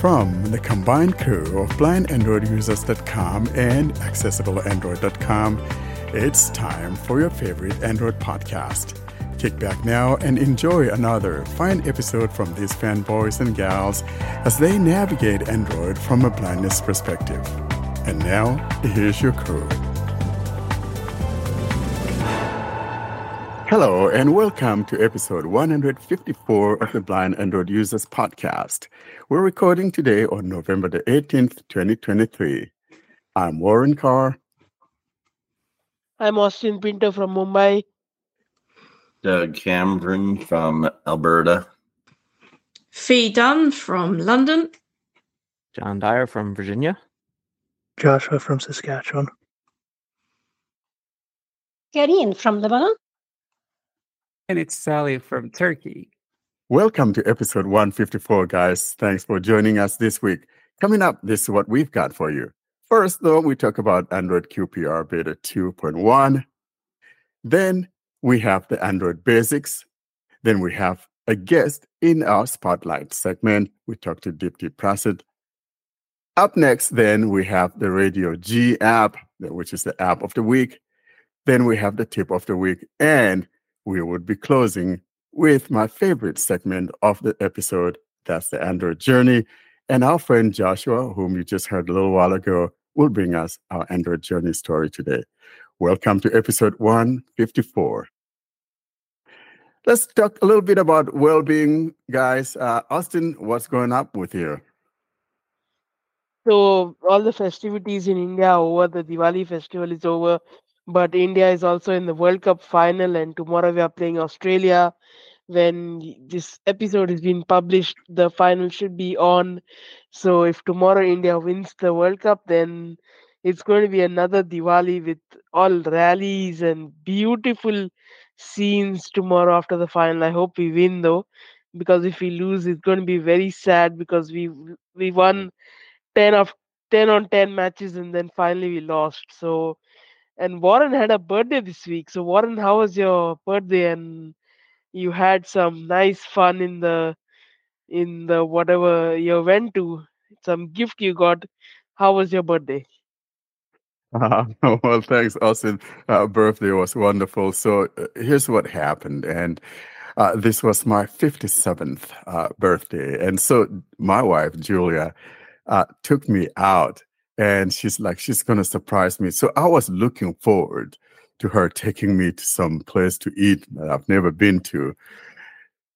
From the combined crew of blindandroidusers.com and accessibleandroid.com, it's time for your favorite Android podcast. Kick back now and enjoy another fine episode from these fanboys and gals as they navigate Android from a blindness perspective. And now, here's your crew. Hello, and welcome to episode 154 of the Blind Android Users Podcast. We're recording today on November the 18th, 2023. I'm Warren Carr. I'm Austin Pinto from Mumbai. Doug Cameron from Alberta. Fee Dunn from London. John Dyer from Virginia. Joshua from Saskatchewan. Karine from Lebanon. And it's Sally from Turkey. Welcome to episode 154, guys. Thanks for joining us this week. Coming up, this is what we've got for you. First, though, we talk about Android QPR Beta 2.1. Then we have the Android basics. Then we have a guest in our spotlight segment. We talk to Dipti Prasad. Up next, then we have the Radio G app, which is the app of the week. Then we have the tip of the week, and we would be closing with my favorite segment of the episode. That's the Android journey. And our friend Joshua, whom you just heard a little while ago, will bring us our Android journey story today. Welcome to episode 154. Let's talk a little bit about well being, guys. Uh, Austin, what's going up with you? So, all the festivities in India over, the Diwali festival is over, but India is also in the World Cup final, and tomorrow we are playing Australia. When this episode is being published, the final should be on. So, if tomorrow India wins the World Cup, then it's going to be another Diwali with all rallies and beautiful scenes tomorrow after the final. I hope we win though, because if we lose, it's going to be very sad because we we won ten of ten on ten matches and then finally we lost. So, and Warren had a birthday this week. So Warren, how was your birthday? And you had some nice fun in the in the whatever you went to. Some gift you got. How was your birthday? Uh, well, thanks, Austin. Uh, birthday was wonderful. So uh, here's what happened, and uh, this was my 57th uh, birthday, and so my wife Julia uh, took me out, and she's like, she's gonna surprise me. So I was looking forward to her taking me to some place to eat that I've never been to.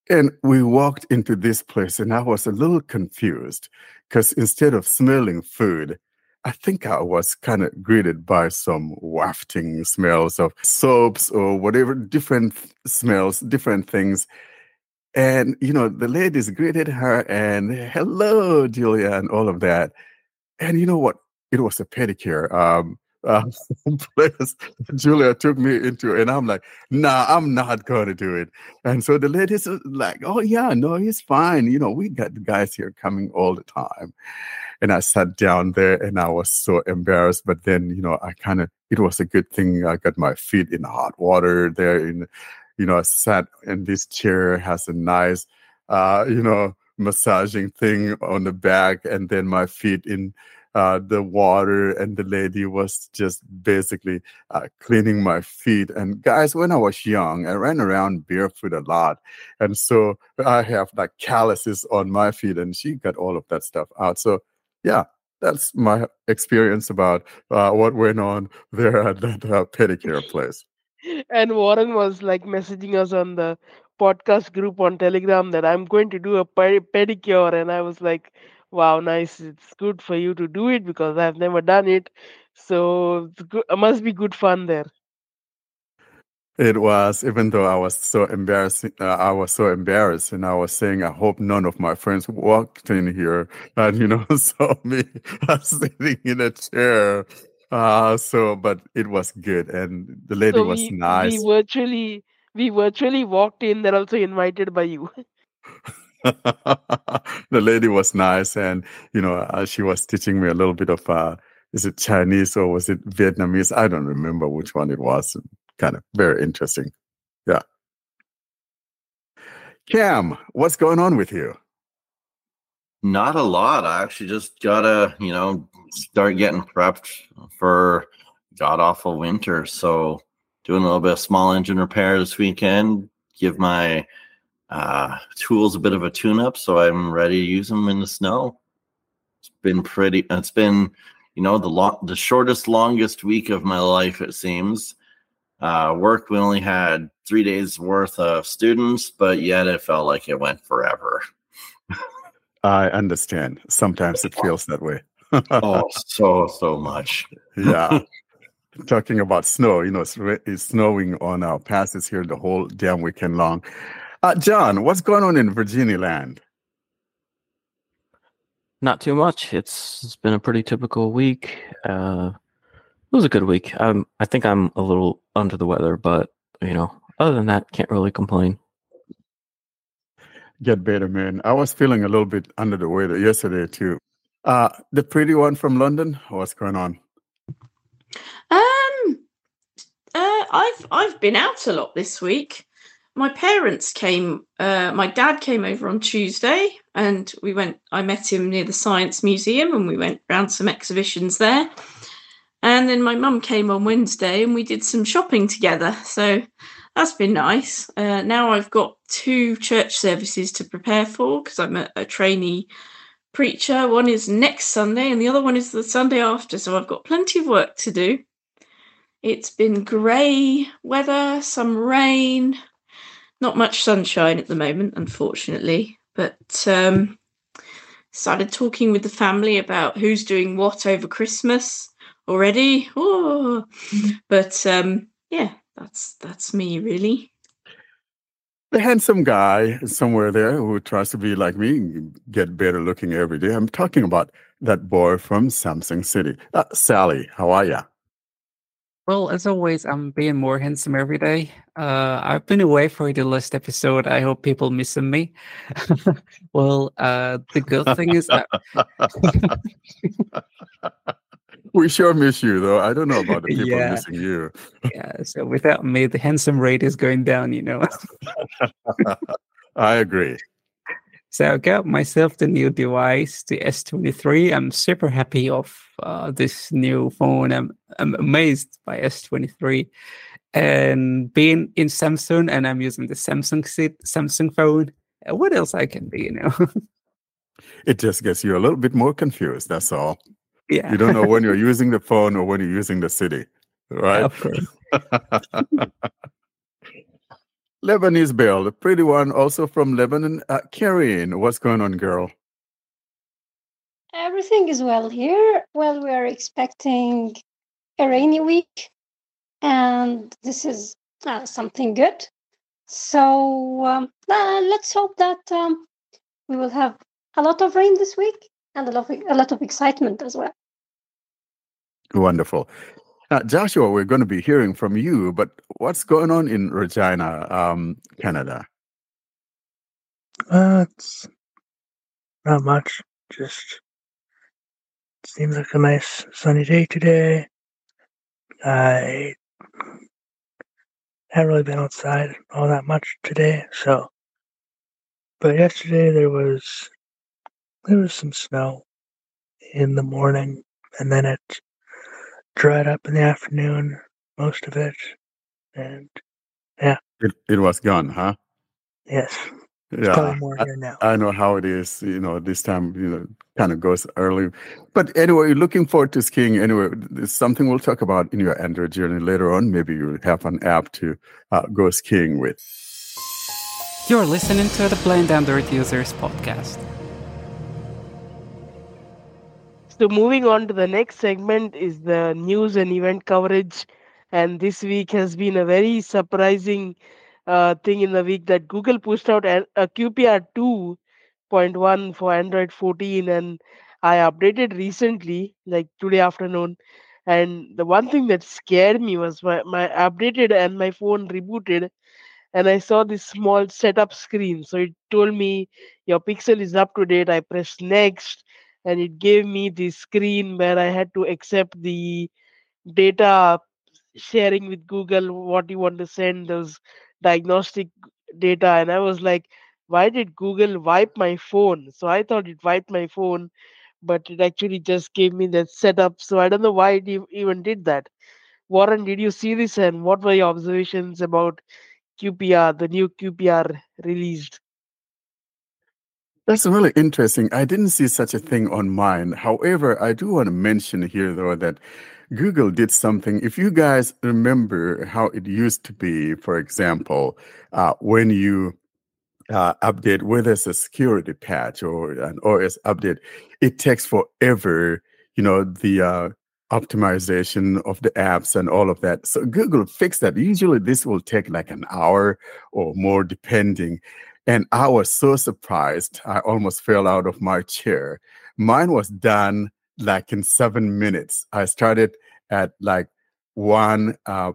And we walked into this place, and I was a little confused because instead of smelling food, I think I was kind of greeted by some wafting smells of soaps or whatever, different smells, different things. And, you know, the ladies greeted her and, hello, Julia, and all of that. And you know what? It was a pedicure. Um, uh, place Julia took me into, and I'm like, nah, I'm not to do it. And so the ladies like, oh, yeah, no, he's fine. You know, we got guys here coming all the time. And I sat down there and I was so embarrassed. But then, you know, I kind of, it was a good thing I got my feet in hot water there. In, you know, I sat in this chair, has a nice, uh, you know, massaging thing on the back, and then my feet in uh, the water, and the lady was just basically uh, cleaning my feet. And guys, when I was young, I ran around barefoot a lot, and so I have like calluses on my feet, and she got all of that stuff out. So yeah, that's my experience about uh, what went on there at that uh, pedicure place. And Warren was like messaging us on the podcast group on Telegram that I'm going to do a pedicure, and I was like, "Wow, nice! It's good for you to do it because I've never done it, so it must be good fun there." It was, even though I was so embarrassed, uh, I was so embarrassed, and I was saying, I hope none of my friends walked in here and you know saw me sitting in a chair. Uh, so, but it was good, and the lady So was we we virtually we virtually walked in. They're also invited by you. the lady was nice, and you know, uh, she was teaching me a little bit of uh, is it Chinese or was it Vietnamese? I don't remember which one it was. Kind of very interesting. Yeah. Cam, what's going on with you? Not a lot. I actually just gotta, you know, start getting prepped for god awful winter. So doing a little bit of small engine repair this weekend. Give my uh, tools a bit of a tune up, so I'm ready to use them in the snow. It's been pretty. It's been, you know, the long, the shortest, longest week of my life. It seems. Uh, work we only had three days worth of students, but yet it felt like it went forever. I understand. Sometimes it feels that way. oh, so so much. yeah. Talking about snow, you know, it's, re- it's snowing on our passes here the whole damn weekend long. Uh, John, what's going on in Virginia land? Not too much. It's it's been a pretty typical week. Uh, it was a good week. Um, I think I'm a little under the weather, but you know, other than that, can't really complain. Get better, man. I was feeling a little bit under the weather yesterday too. Uh, the pretty one from London. What's going on? Um, uh, I've I've been out a lot this week. My parents came. Uh, my dad came over on Tuesday, and we went. I met him near the Science Museum, and we went round some exhibitions there. And then my mum came on Wednesday, and we did some shopping together. So that's been nice. Uh, now I've got two church services to prepare for because I'm a, a trainee preacher. One is next Sunday, and the other one is the Sunday after. So I've got plenty of work to do. It's been grey weather, some rain, not much sunshine at the moment, unfortunately. But um, started talking with the family about who's doing what over Christmas already. Oh, but um, yeah, that's that's me really. The handsome guy somewhere there who tries to be like me, get better looking every day. I'm talking about that boy from Samsun City. Uh, Sally, how are ya? Well, as always, I'm being more handsome every day. Uh, I've been away for the last episode. I hope people missing me. well, uh, the good thing is that we sure miss you, though. I don't know about the people Yeah. missing you. yeah. So without me, the handsome rate is going down. You know. I agree. So I got myself the new device, the S23. I'm super happy of uh, this new phone. I'm I'm amazed by S23, and being in Samsun, and I'm using the Samsung sit Samsung phone. uh, What else I can be, you know? It just gets you a little bit more confused. That's all. yeah, You don't know when you're using the phone or when you're using the city, right? Lebanese Belle, the pretty one, also from Lebanon. Uh, Karine, what's going on, girl? Everything is well here. Well, we are expecting a rainy week, and this is uh, something good. So um, uh, let's hope that um, we will have a lot of rain this week and a lot of, a lot of excitement as well. Wonderful. Uh, Joshua, we're going to be hearing from you, but what's going on in Regina, um, Canada? Uh, it's not much. Just seems like a nice sunny day today. I haven't really been outside all that much today, so. But yesterday there was there was some snow in the morning, and then it dried up in the afternoon, most of it, and yeah. It, it was gone, huh? yes, Yeah. more I- here now. I know how it is, you know, this time, you know, kind of goes early. But anyway, looking forward to skiing. Anyway, it's something we'll talk about in your Android journey later on. Maybe you have an app to uh, go skiing with. You're listening to the Blind Android Users podcast. So moving on to the next segment is the news and event coverage, and this week has been a very surprising uh, thing in the week that Google pushed out a, a QPR 2.1 for Android 14, and I updated recently, like today afternoon. And the one thing that scared me was my, my updated and my phone rebooted, and I saw this small setup screen. So it told me your pixel is up to date. I pressed next, and it gave me the screen where I had to accept the data sharing with Google what you want to send those diagnostic data and I was like why did Google wipe my phone? So I thought it wiped my phone, but it actually just gave me that setup. So I don't know why it even did that. Warren, did you see this and what were your observations about QPR, the new QPR released? That's really interesting. I didn't see such a thing on mine. However, I do want to mention here, though, that Google did something. If you guys remember how it used to be, for example, uh, when you uh, update, whether it's a security patch or an OS update, it takes forever. You know, the uh, optimization of the apps and all of that. So Google fixed that. Usually, this will take like an hour or more, depending. And I was so surprised, I almost fell out of my chair. Mine was done like in seven minutes. I started at like one uh,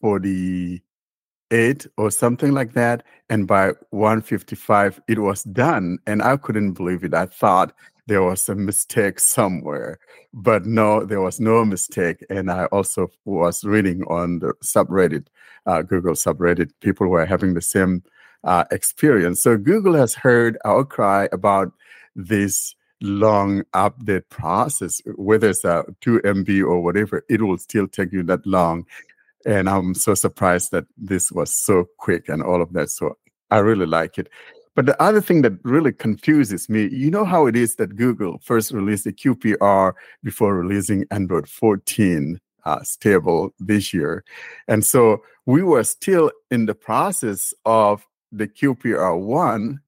48 or something like that. And by 155, it was done. And I couldn't believe it. I thought there was a mistake somewhere. But no, there was no mistake. And I also was reading on the subreddit, uh, Google subreddit, people were having the same uh, experience. So Google has heard our cry about this long update process, whether it's a 2 MB or whatever, it will still take you that long. And I'm so surprised that this was so quick and all of that. So I really like it. But the other thing that really confuses me, you know how it is that Google first released the QPR before releasing Android 14 uh, stable this year. And so we were still in the process of the QPR 1.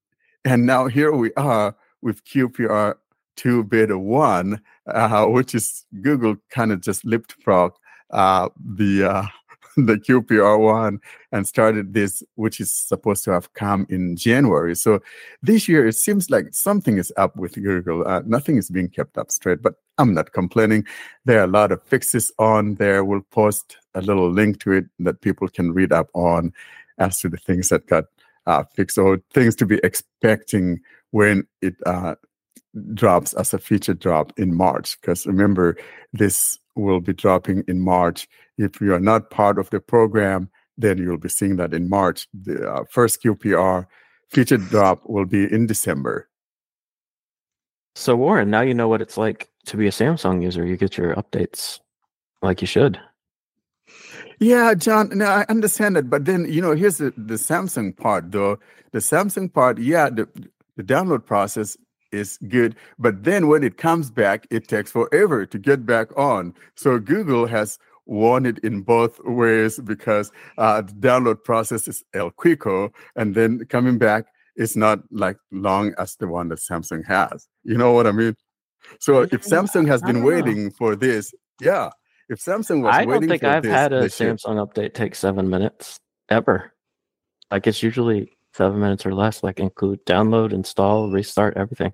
And now here we are with QPR 2 beta 1, uh, which is Google kind of just leapfrog uh, the uh, the QPR one and started this, which is supposed to have come in January. So this year, it seems like something is up with Google. Uh, nothing is being kept up straight, but I'm not complaining. There are a lot of fixes on there. We'll post a little link to it that people can read up on as to the things that got uh, fixed or things to be expecting when it uh, drops as a feature drop in March. Because remember, this will be dropping in March. If you are not part of the program, then you'll be seeing that in March. The uh, first QPR feature drop will be in December. So Warren, now you know what it's like to be a Samsung user. You get your updates like you should. Yeah, John. No, I understand that, but then you know, here's the, the Samsung part, though. The Samsung part, yeah, the the download process is good, but then when it comes back, it takes forever to get back on. So Google has won it in both ways because uh, the download process is El Quico, and then coming back is not like long as the one that Samsung has. You know what I mean? So if Samsung has been waiting for this, yeah. If Samsung was I don't think I've this, had a. Samsung update take seven minutes ever. Like it's usually seven minutes or less. Like include download, install, restart, everything.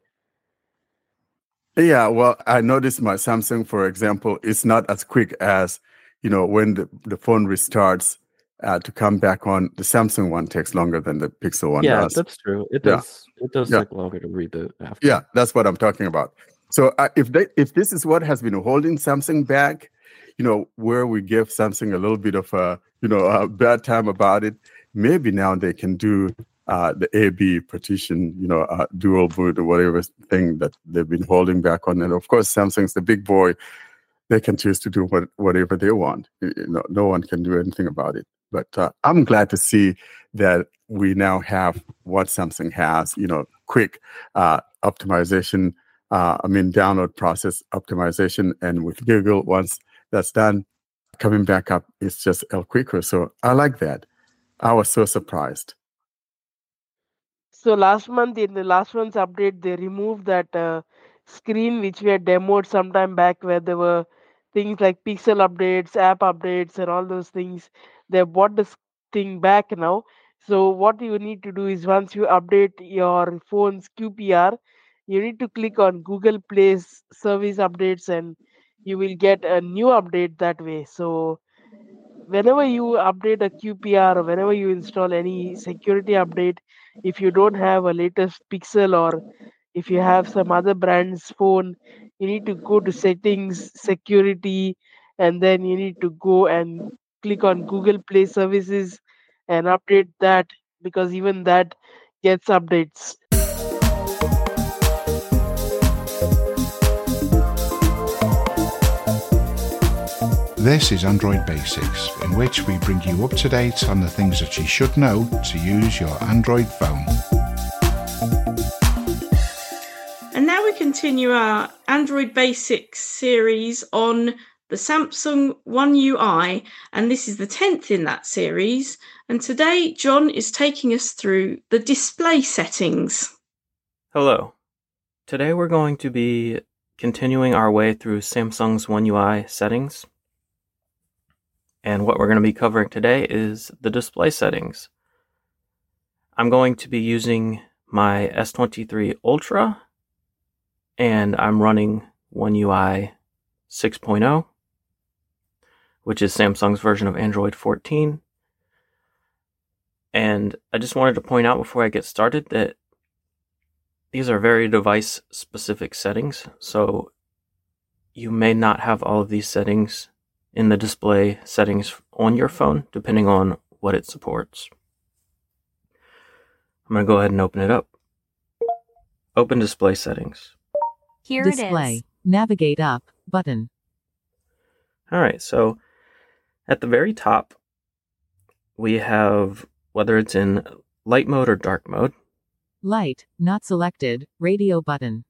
Yeah, well, I noticed my Samsung, for example, is not as quick as you know when the, the phone restarts uh, to come back on. The Samsung one takes longer than the Pixel one yeah, does. that's true. It Yeah. does. It does Yeah. take longer to reboot after. Yeah, that's what I'm talking about. So uh, if they, if this is what has been holding Samsung back, you know, where we give Samsung a little bit of a you know a bad time about it, maybe now they can do uh, the AB partition, you know, uh, dual boot or whatever thing that they've been holding back on. And of course, Samsung's the big boy; they can choose to do what, whatever they want. You know, no one can do anything about it. But uh, I'm glad to see that we now have what Samsung has. You know, quick uh, optimization. Uh, I mean, download process optimization, and with Google, once that's done, coming back up is just El quicker. So I like that. I was so surprised. So last month in the last month's update, they removed that uh, screen which we had demoed sometime back, where there were things like pixel updates, app updates, and all those things. They brought this thing back now. So what you need to do is once you update your phone's QPR, you need to click on Google Play's service updates, and you will get a new update that way. So whenever you update a QPR or whenever you install any security update, if you don't have a latest Pixel or if you have some other brand's phone, you need to go to settings, security, and then you need to go and click on Google Play services and update that because even that gets updates. This is Android Basics, in which we bring you up to date on the things that you should know to use your Android phone. And now we continue our Android Basics series on the Samsung One UI, and this is the 10th in that series. And today, John is taking us through the display settings. Hello. Today we're going to be continuing our way through Samsung's One UI settings. And what we're going to be covering today is the display settings. I'm going to be using my S23 Ultra and I'm running One UI 6.0, which is Samsung's version of Android 14. And I just wanted to point out before I get started that these are very device specific settings. So you may not have all of these settings in the display settings on your phone, depending on what it supports. I'm going to go ahead and open it up. Open display settings. Here Display. it is. Navigate up button. All right, so at the very top, we have whether it's in light mode or dark mode. Light, not selected, radio button.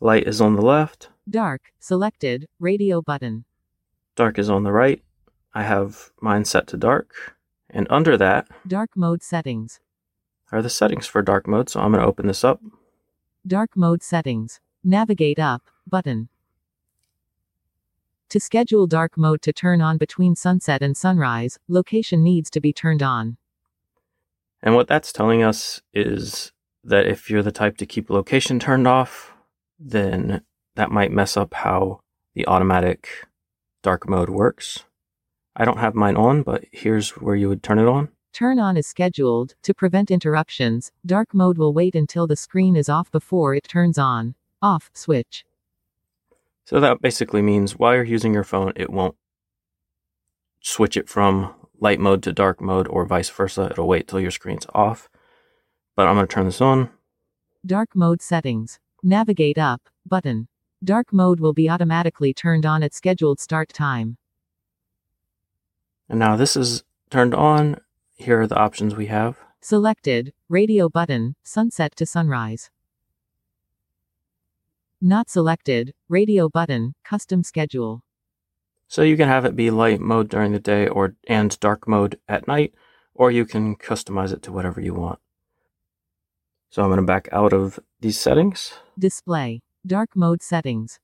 Light is on the left, Dark, selected, radio button. Dark is on the right. I have mine set to dark. And under that Dark mode settings. are the settings for dark mode. So I'm going to open this up. Dark mode settings. Navigate up button. To schedule dark mode to turn on between sunset and sunrise, location needs to be turned on. And what that's telling us is that if you're the type to keep location turned off, then that might mess up how the automatic dark mode works. I don't have mine on, but here's where you would turn it on. Turn on is scheduled. To prevent interruptions, dark mode will wait until the screen is off before it turns on. Off switch. So that basically means while you're using your phone, it won't switch it from light mode to dark mode or vice versa. It'll wait till your screen's off. But I'm going to turn this on. Dark mode settings. Navigate up button. Dark mode will be automatically turned on at scheduled start time. And now this is turned on. Here are the options we have. Selected, radio button, sunset to sunrise. Not selected, radio button, custom schedule. So you can have it be light mode during the day or and dark mode at night, or you can customize it to whatever you want. So I'm going to back out of these settings. Display, dark mode settings.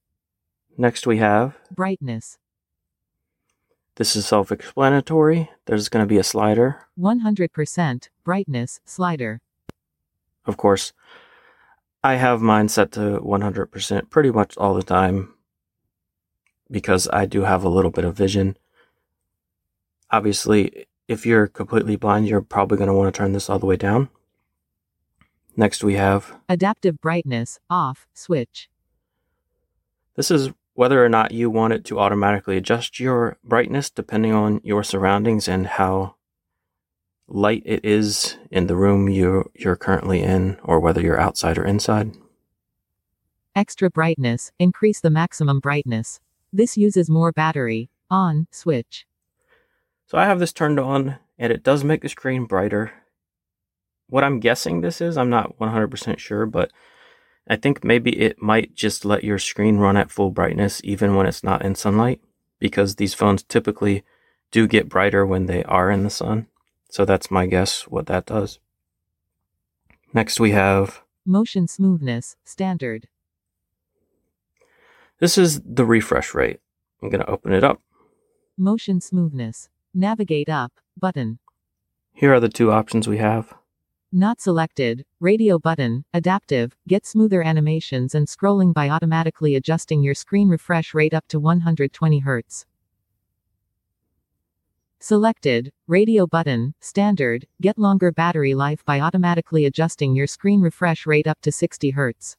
Next we have Brightness, this is self-explanatory. There's going to be a slider. 100%, brightness, slider. Of course, I have mine set to 100% pretty much all the time because I do have a little bit of vision. Obviously, if you're completely blind, you're probably going to want to turn this all the way down. Next, we have Adaptive brightness, off, switch. This is whether or not you want it to automatically adjust your brightness depending on your surroundings and how light it is in the room you you're currently in or whether you're outside or inside. Extra brightness, increase the maximum brightness. This uses more battery. On, switch. So I have this turned on and it does make the screen brighter. What I'm guessing this is, I'm not 100% sure, but I think maybe it might just let your screen run at full brightness even when it's not in sunlight because these phones typically do get brighter when they are in the sun. So that's my guess what that does. Next we have Motion smoothness, standard. this is the refresh rate. I'm going to open it up. Motion smoothness. Navigate up, button. Here are the two options we have. Not selected, radio button, adaptive, get smoother animations and scrolling by automatically adjusting your screen refresh rate up to 120 Hz. Selected, radio button, standard, get longer battery life by automatically adjusting your screen refresh rate up to 60 Hz.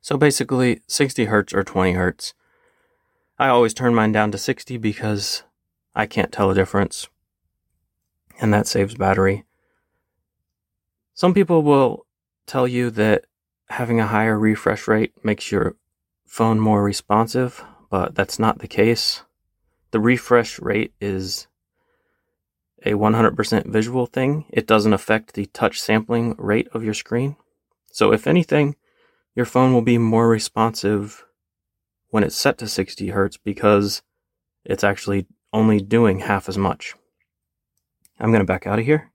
So basically 60 hertz or 20 hertz. I always turn mine down to 60 because I can't tell a difference. And that saves battery. Some people will tell you that having a higher refresh rate makes your phone more responsive, but that's not the case. The refresh rate is a 100% visual thing. It doesn't affect the touch sampling rate of your screen. So, if anything, your phone will be more responsive when it's set to 60 hertz because it's actually only doing half as much. I'm going to back out of here.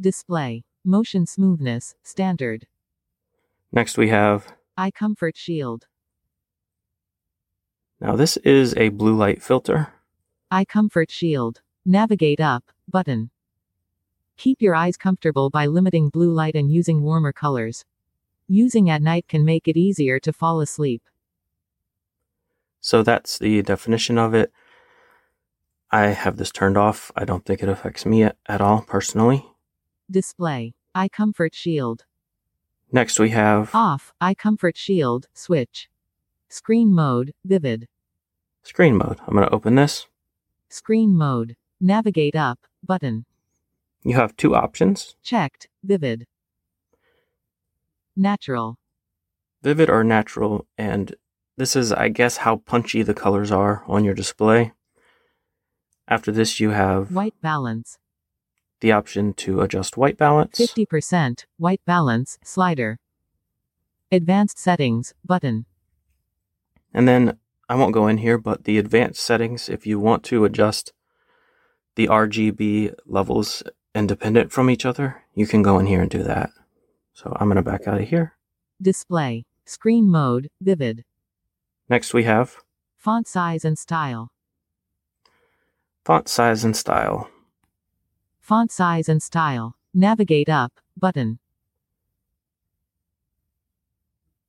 Display. Motion smoothness. Standard. Next, we have Eye comfort shield. now this is a blue light filter. Eye comfort shield. Navigate up. Button. Keep your eyes comfortable by limiting blue light and using warmer colors. Using at night can make it easier to fall asleep. So that's the definition of it. I have this turned off. I don't think it affects me at, all personally. Display. Eye comfort shield. Next, we have Off. Eye comfort shield. Switch. Screen mode. Vivid. screen mode. I'm going to open this. Screen mode. Navigate up. Button. You have two options Checked. Vivid. Natural. vivid or natural, and this is, I guess, how punchy the colors are on your display. After this, you have White balance. The option to adjust white balance. 50%. White balance. Slider. Advanced settings. Button. And then I won't go in here, but the advanced settings, if you want to adjust the RGB levels independent from each other, you can go in here and do that. So I'm going to back out of here. Display. Screen mode. Vivid. Next, we have Font size and style. font size and style. Font size and style. Navigate up. Button.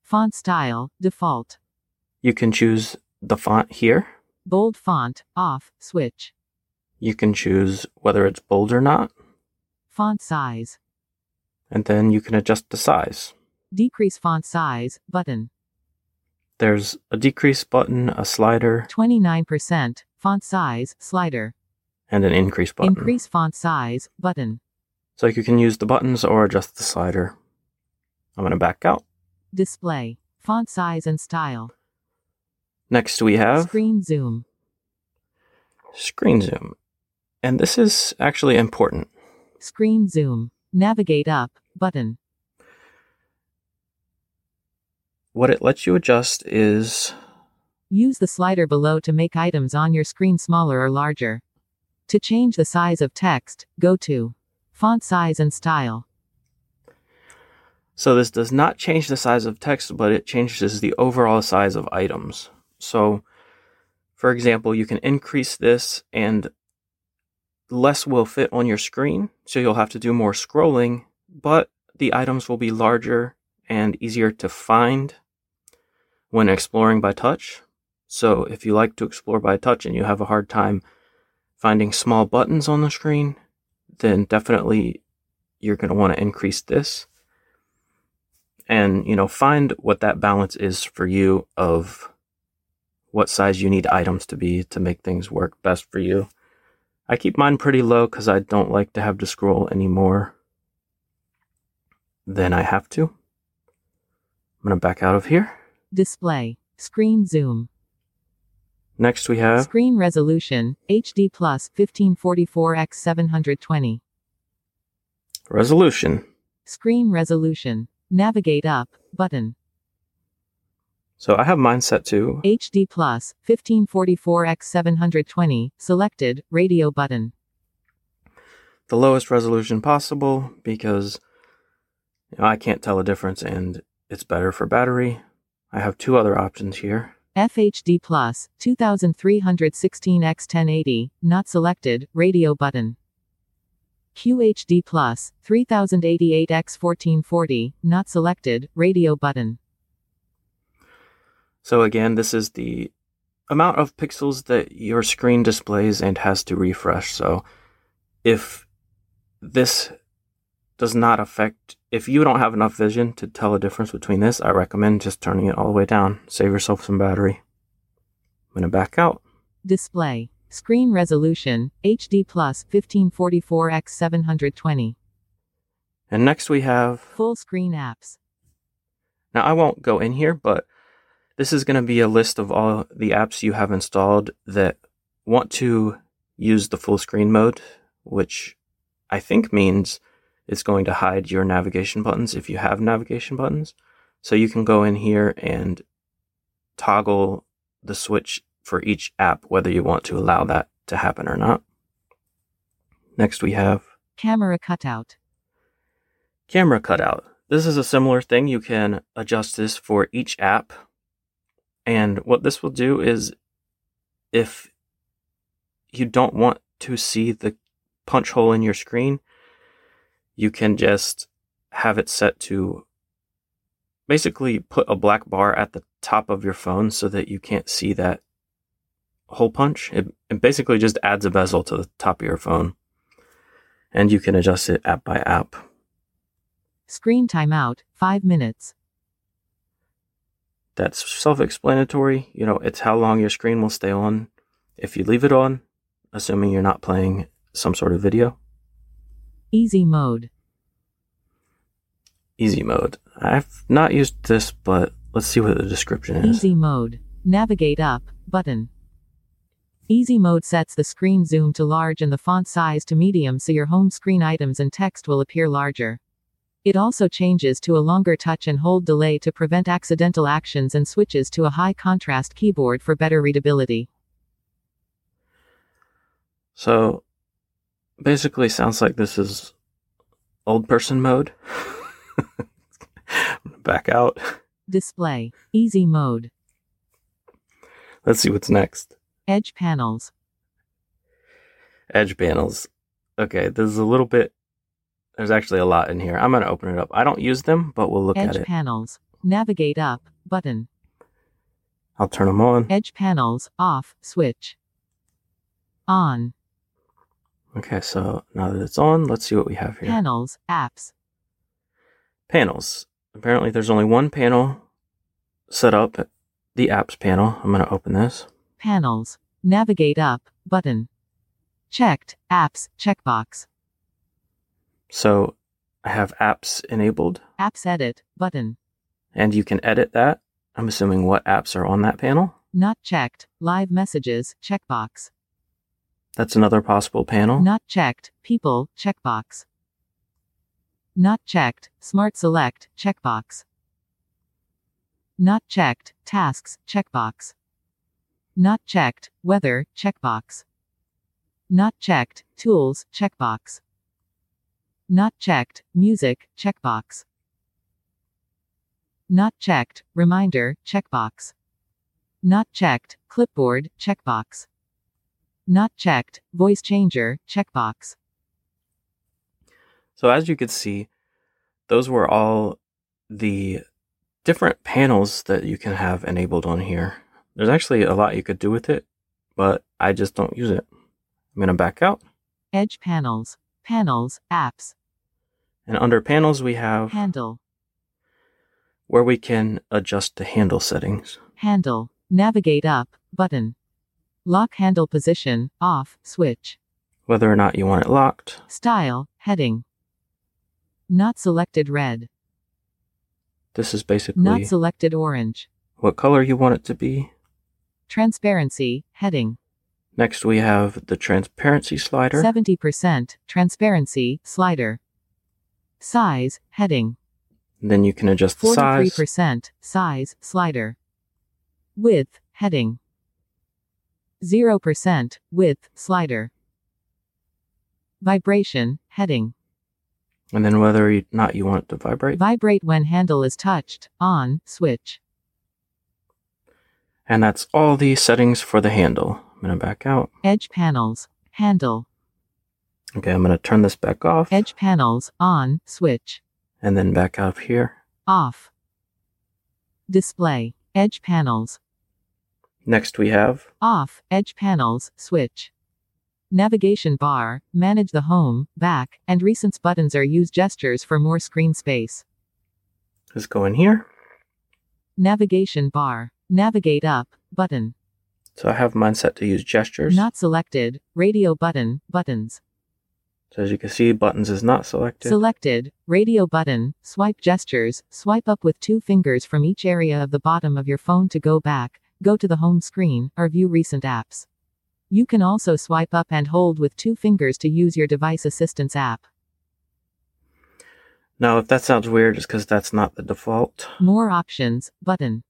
Font style. Default. You can choose the font here. Bold font. Off. Switch. You can choose whether it's bold or not, Font size. and then you can adjust the size. Decrease font size. Button. There's a decrease button, a slider, 29%. Font size. Slider. And an increase button. Increase font size. Button. So you can use the buttons or adjust the slider. I'm going to back out. Display. Font size and style. Next, we have Screen zoom. screen zoom. And this is actually important. Screen zoom. Navigate up. Button. What it lets you adjust is Use the slider below to make items on your screen smaller or larger. To change the size of text, go to Font size and style. so this does not change the size of text, but it changes the overall size of items. So, for example, you can increase this and less will fit on your screen, so you'll have to do more scrolling, but the items will be larger and easier to find when exploring by touch. So, if you like to explore by touch and you have a hard time finding small buttons on the screen, then definitely you're going to want to increase this and you know find what that balance is for you of what size you need items to be to make things work best for you i keep mine pretty low because i don't like to have to scroll any more than i have to i'm going to back out of here Display. Screen zoom. Next we have Screen resolution. HD plus 1544 x 720. resolution Screen resolution. Navigate up. Button. so i have mine set to HD plus 1544 x 720. Selected. Radio button. the lowest resolution possible because you know, I can't tell a difference and it's better for battery. I have two other options here. FHD plus 2316 x 1080. Not selected. Radio button. QHD plus 3088 x 1440. Not selected. Radio button. So again, this is the amount of pixels that your screen displays and has to refresh. So if this does not affect if you don't have enough vision to tell a difference between this, I recommend just turning it all the way down. Save yourself some battery. I'm going to back out. Display. Screen resolution. HD plus 1544 x 720. And next we have Full screen apps. Now, I won't go in here, but this is going to be a list of all the apps you have installed that want to use the full screen mode, which I think means it's going to hide your navigation buttons if you have navigation buttons. So you can go in here and toggle the switch for each app, whether you want to allow that to happen or not. Next, we have Camera cutout. camera cutout. This is a similar thing. You can adjust this for each app. And what this will do is if you don't want to see the punch hole in your screen, you can just have it set to basically put a black bar at the top of your phone so that you can't see that hole punch. It, it basically just adds a bezel to the top of your phone. And you can adjust it app by app. Screen timeout, 5 minutes. that's self-explanatory. You know, it's how long your screen will stay on if you leave it on, assuming you're not playing some sort of video. Easy mode. Easy mode. I've not used this, but let's see what the description is. Easy mode. Navigate up, button. Easy mode sets the screen zoom to large and the font size to medium so your home screen items and text will appear larger. It also changes to a longer touch and hold delay to prevent accidental actions and switches to a high contrast keyboard for better readability. So, basically, sounds like this is old person mode. Back out. Display. Easy mode. Let's see what's next. Edge panels. Edge panels. Okay, there's a little bit. There's actually a lot in here. I'm going to open it up. I don't use them, but we'll look Edge at it. Edge panels. Navigate up, button. I'll turn them on. Edge panels, off, switch. On. Okay, so now that it's on, let's see what we have here. Panels, apps. panels. Apparently, there's only one panel set up, the apps panel. I'm going to open this. Panels. Navigate up, button. Checked, apps, checkbox. So I have apps enabled, Apps edit, button. and you can edit that. I'm assuming what apps are on that panel. Not checked, live messages, checkbox. That's another possible panel. Not checked, people, checkbox. Not checked, smart select, checkbox. Not checked, tasks, checkbox. Not checked, weather, checkbox. Not checked, tools, checkbox. Not checked, music, checkbox. Not checked, reminder, checkbox. Not checked, clipboard, checkbox. Not checked, voice changer, checkbox. So as you can see, those were all the different panels that you can have enabled on here. There's actually a lot you could do with it, but I just don't use it. I'm going to back out. Edge panels, panels, apps, And under panels, we have handle, where we can adjust the handle settings. handle, navigate up, button. Lock handle position, off, switch. Whether or not you want it locked. Style, heading. Not selected red. This is basically Not selected orange. what color you want it to be. Transparency, heading. Next, we have the transparency slider. 70% transparency slider. Size heading. Then you can adjust the size. 43% size slider. Width heading. 0% width slider. Vibration heading. And then whether or not you want it to vibrate. Vibrate when handle is touched. On switch. And that's all the settings for the handle. I'm going to back out. Edge panels. Handle. Okay, I'm going to turn this back off Edge panels. On switch. and then back out of here. Off. Display. Edge panels. Next, we have Off, edge panels, switch. Navigation bar, manage the home, back, and recents buttons are use gestures for more screen space. let's go in here. Navigation bar, navigate up, button. So I have mine set to use gestures. Not selected, radio button, buttons. So as you can see, buttons is not selected. Selected. Radio button. Swipe gestures. Swipe up with two fingers from each area of the bottom of your phone to go back, go to the home screen, or view recent apps. You can also swipe up and hold with two fingers to use your device assistance app. now, if that sounds weird, it's because that's not the default. More options. Button.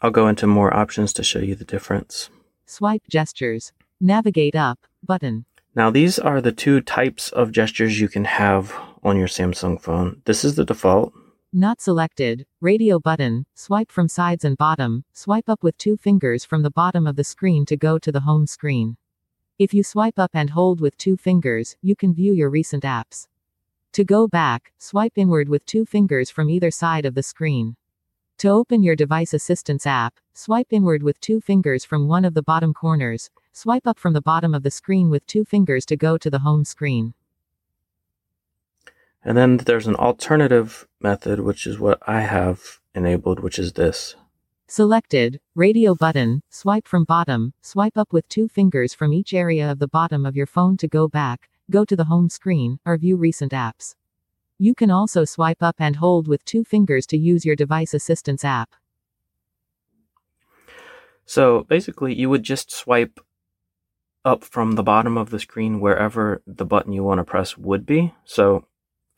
I'll go into more options to show you the difference. Swipe gestures. Navigate up. Button. Now, these are the two types of gestures you can have on your Samsung phone. This is the default. Not selected. Radio button. Swipe from sides and bottom. Swipe up with two fingers from the bottom of the screen to go to the home screen. If you swipe up and hold with two fingers, you can view your recent apps. To go back, swipe inward with two fingers from either side of the screen. To open your device assistance app, swipe inward with two fingers from one of the bottom corners. Swipe up from the bottom of the screen with two fingers to go to the home screen. And then there's an alternative method, which is what I have enabled, which is this. Selected. Radio button. Swipe from bottom. Swipe up with two fingers from each area of the bottom of your phone to go back, go to the home screen, or view recent apps. You can also swipe up and hold with two fingers to use your device assistance app. So basically, you would just swipe up from the bottom of the screen wherever the button you want to press would be. So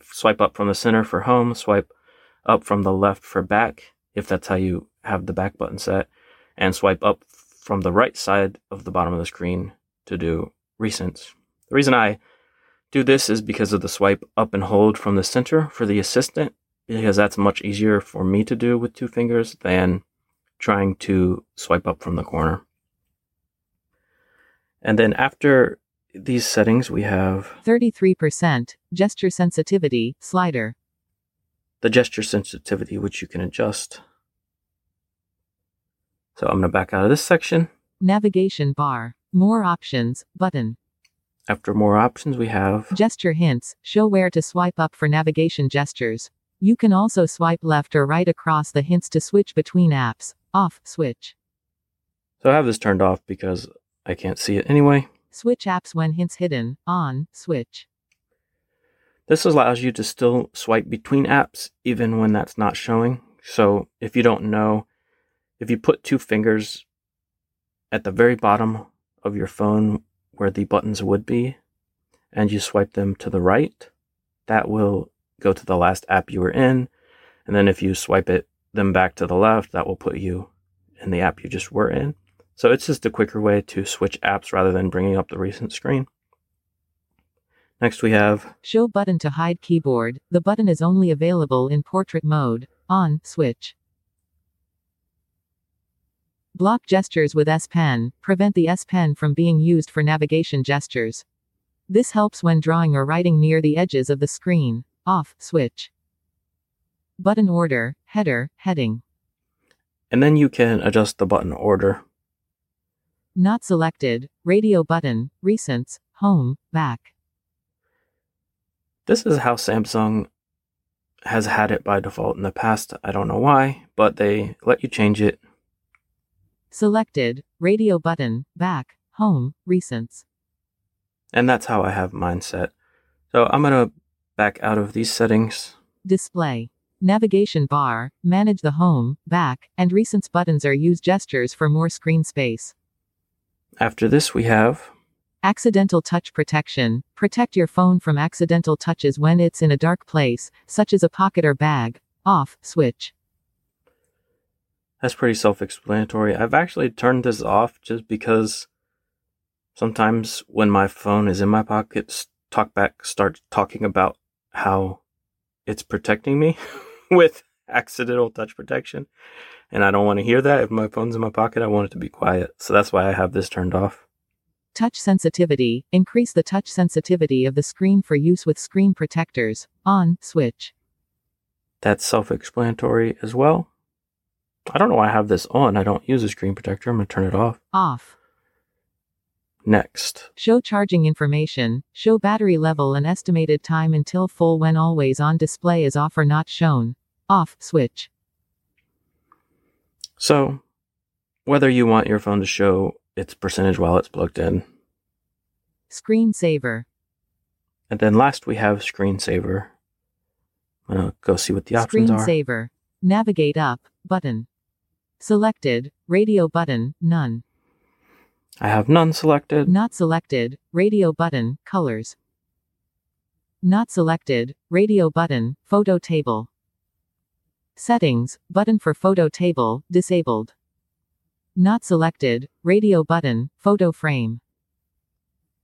swipe up from the center for home, swipe up from the left for back, if that's how you have the back button set, and swipe up from the right side of the bottom of the screen to do recents. The reason I do this is because of the swipe up and hold from the center for the assistant, because that's much easier for me to do with two fingers than trying to swipe up from the corner. And then after these settings, we have 33%. Gesture sensitivity. Slider. the gesture sensitivity, which you can adjust. So I'm going to back out of this section. Navigation bar. More options. Button. After more options, we have Gesture hints. Show where to swipe up for navigation gestures. You can also swipe left or right across the hints to switch between apps. Off. Switch. So I have this turned off because I can't see it anyway. Switch apps when hints hidden. On. Switch. This allows you to still swipe between apps even when that's not showing. So if you don't know, if you put two fingers at the very bottom of your phone where the buttons would be and you swipe them to the right, that will go to the last app you were in. And then if you swipe it them back to the left, that will put you in the app you just were in. So it's just a quicker way to switch apps rather than bringing up the recent screen. Next we have Show button to hide keyboard. The button is only available in portrait mode. On. Switch. Block gestures with S Pen. Prevent the S Pen from being used for navigation gestures. This helps when drawing or writing near the edges of the screen. Off. Switch. Button order. Header. Heading. and then you can adjust the button order. Not selected. Radio button. Recents. Home. Back. This is how Samsung has had it by default in the past. I don't know why, but they let you change it. Selected. Radio button. Back. Home. Recents. And that's how I have mine set. So I'm going to back out of these settings. Display. Navigation bar. Manage the home, back, and recents buttons are use gestures for more screen space. After this, we have Accidental touch protection. Protect your phone from accidental touches when it's in a dark place, such as a pocket or bag. Off. Switch. That's pretty self explanatory. I've actually turned this off just because sometimes when my phone is in my pocket, TalkBack starts talking about how it's protecting me with accidental touch protection. And I don't want to hear that. If my phone's in my pocket, I want it to be quiet. So that's why I have this turned off. Touch sensitivity. Increase the touch sensitivity of the screen for use with screen protectors. On. Switch. That's self explanatory as well. I don't know why I have this on. I don't use a screen protector. I'm going to turn it off. Off. Next. Show charging information. Show battery level and estimated time until full when always on display is off or not shown. Off. Switch. So, whether you want your phone to show its percentage while it's plugged in, screensaver. And then last we have screensaver. I'm gonna go see what the options are. Screensaver. Navigate up button. Selected. Radio button. None. I have none selected. Not selected. Radio button. Colors. Not selected. Radio button. Photo table. Settings. Button for photo table. Disabled. Not selected. Radio button. Photo frame.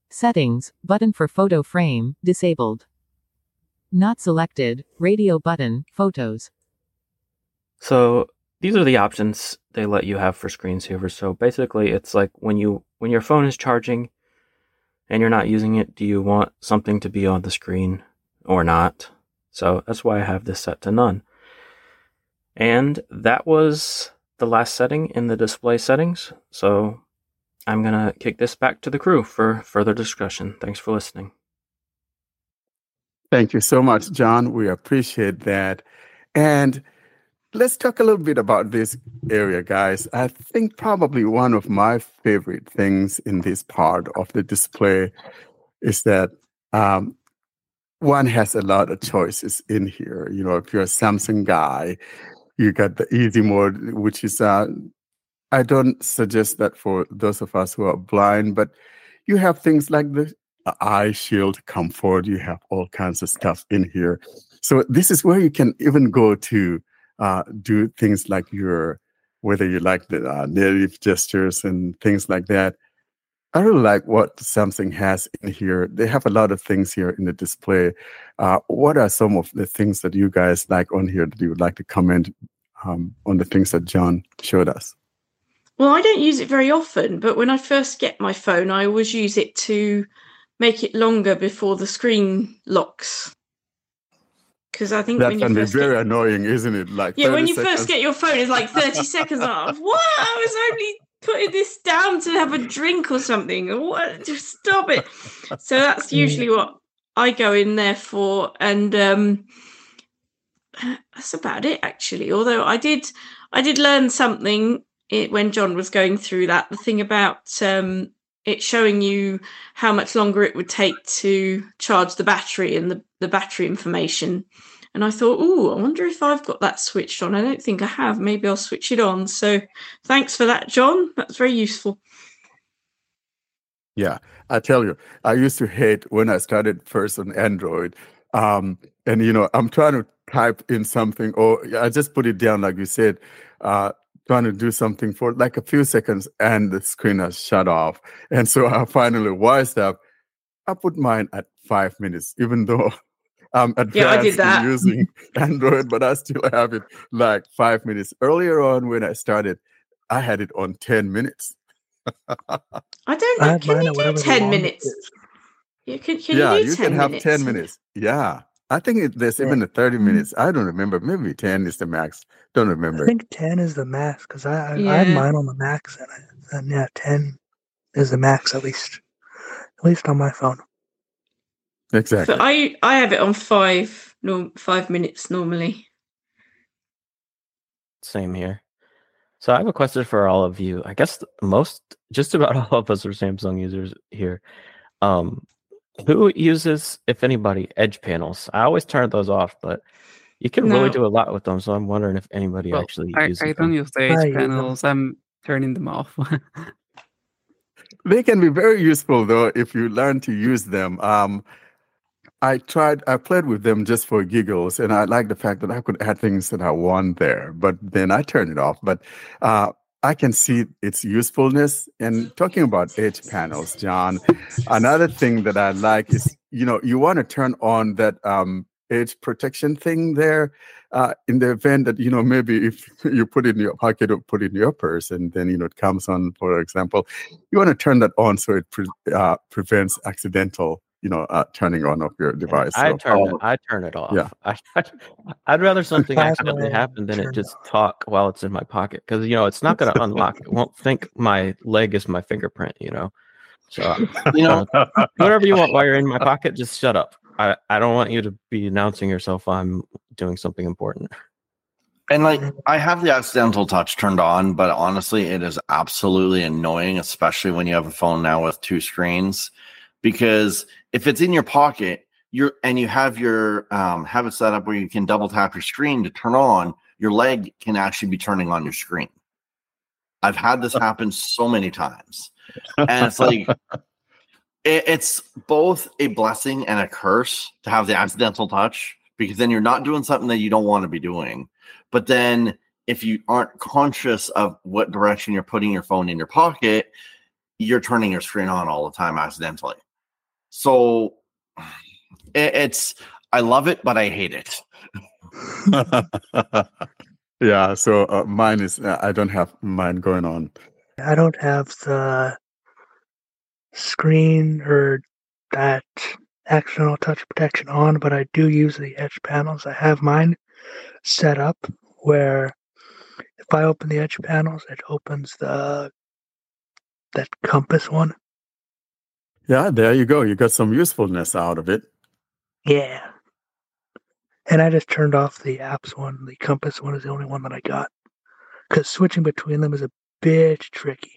Settings. Button for photo frame. Disabled. Not selected. Radio button. Photos. So these are the options they let you have for screensaver. So basically, it's like when you when your phone is charging and you're not using it, do you want something to be on the screen or not? So that's why I have this set to none. And that was the last setting in the display settings. So I'm going to kick this back to the crew for further discussion. Thanks for listening. Thank you so much, John. We appreciate that. And let's talk a little bit about this area, guys. I think probably one of my favorite things in this part of the display is that um, one has a lot of choices in here. You know, if you're a Samsung guy, you got the easy mode, which is uh, I don't suggest that for those of us who are blind, but you have things like the eye shield comfort. You have all kinds of stuff in here. So this is where you can even go to uh, do things like your whether you like the uh, native gestures and things like that. I really like what Samsung has in here. They have a lot of things here in the display. Uh, what are some of the things that you guys like on here that you would like to comment um, on the things that John showed us? Well, I don't use it very often, but when I first get my phone, I always use it to make it longer before the screen locks. Because I think that when can be very get, annoying, isn't it? Like yeah, when 30 you first get your phone, it's like thirty seconds. Off. What? I was only putting this down to have a drink or something. What? Just stop it. So that's usually what I go in there for, and um, that's about it actually. Although I did, I did learn something it, when John was going through that. The thing about um, it showing you how much longer it would take to charge the battery and the, the battery information. And I thought, oh, I wonder if I've got that switched on. I don't think I have. Maybe I'll switch it on. So thanks for that, John. That's very useful. Yeah, I tell you, I used to hate when I started first on Android. Um, and you know, I'm trying to type in something, or I just put it down, like you said, uh, trying to do something for like a few seconds, and the screen has shut off. And so I finally wised up. I put mine at five minutes, even though I'm advanced Yeah, I did that. in that. using Android, but I still have it like five minutes. Earlier on, when I started, I had it on 10 minutes. I don't know. have Can you do 10 minutes? is. Yeah, can, can yeah, you do you 10 can have minutes? 10 minutes. Yeah. I think it, there's Yeah. even a 30 Mm. minutes. I don't remember. Maybe 10 is the max. Don't remember. I think 10 is the max because I, I, I Yeah. have mine on the max and, I, and yeah, 10 is the max at least. At least on my phone. Exactly. But I I have it on five no five minutes normally. Same here. So I have a question for all of you. I guess most, just about all of us are Samsung users here. Um, who uses, if anybody, edge panels? I always turn those off, but you can really do a lot with them. So I'm wondering if anybody Well, actually I, uses I don't use the I edge use them. panels. I'm turning them off. They can be very useful though if you learn to use them. Um, I tried, I played with them just for giggles, and I like the fact that I could add things that I want there, but then I turned it off. But uh, I can see its usefulness. And talking about edge panels, John, another thing that I like is, you know, you want to turn on that um, edge protection thing there uh, in the event that, you know, maybe if you put it in your pocket or put it in your purse and then, you know, it comes on, for example, you want to turn that on so it pre- uh, prevents accidental, you know, uh, turning on of your Yeah, device. I So, turn it. I turn it off. yeah. I, I'd rather something accidentally happen than it just off. talk while it's in my pocket because you know it's not going to unlock. It won't think my leg is my fingerprint. You know, so You know, whatever you want while you're in my pocket, just shut up. I, I don't want you to be announcing yourself I'm doing something important. and like I have the accidental touch turned on, but honestly, it is absolutely annoying, especially when you have a phone now with two screens. Because if it's in your pocket, you're and you have your um, have it set up where you can double tap your screen to turn on, your leg can actually be turning on your screen. I've had this happen so many times, and it's like it, it's both a blessing and a curse to have the accidental touch because then you're not doing something that you don't want to be doing. But then if you aren't conscious of what direction you're putting your phone in your pocket, you're turning your screen on all the time accidentally. So it, it's I love it, but I hate it. yeah. So uh, mine is uh, I don't have mine going on. I don't have the screen or that accidental touch protection on, but I do use the edge panels. I have mine set up where if I open the edge panels, it opens the that compass one. Yeah, there you go. You got some usefulness out of it. Yeah. And I just turned off the apps one. The compass one is the only one that I got. Because switching between them is a bit tricky.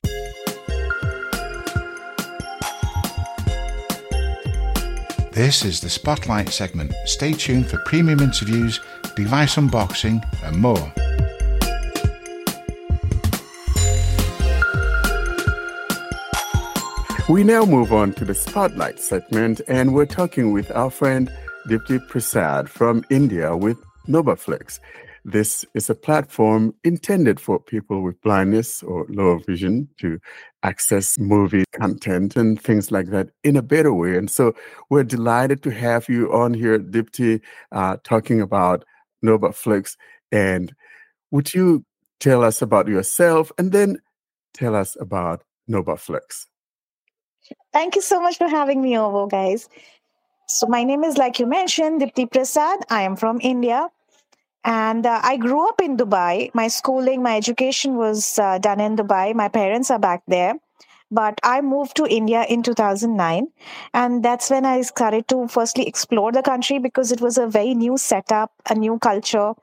This is the Spotlight segment. Stay tuned for premium interviews, device unboxing, and more. We now move on to the Spotlight segment, and we're talking with our friend Dipti Prasad from India with Nobaflix. This is a platform intended for people with blindness or lower vision to access movie content and things like that in a better way. And so we're delighted to have you on here, Dipti, uh, talking about Nobaflix. And would you tell us about yourself and then tell us about Nobaflix? Thank you so much for having me over, guys. So, my name is, like you mentioned, Dipti Prasad. I am from India. And uh, I grew up in Dubai. My schooling, my education was uh, done in Dubai. My parents are back there. But I moved to India in 2009. And that's when I started to firstly explore the country because it was a very new setup, a new culture.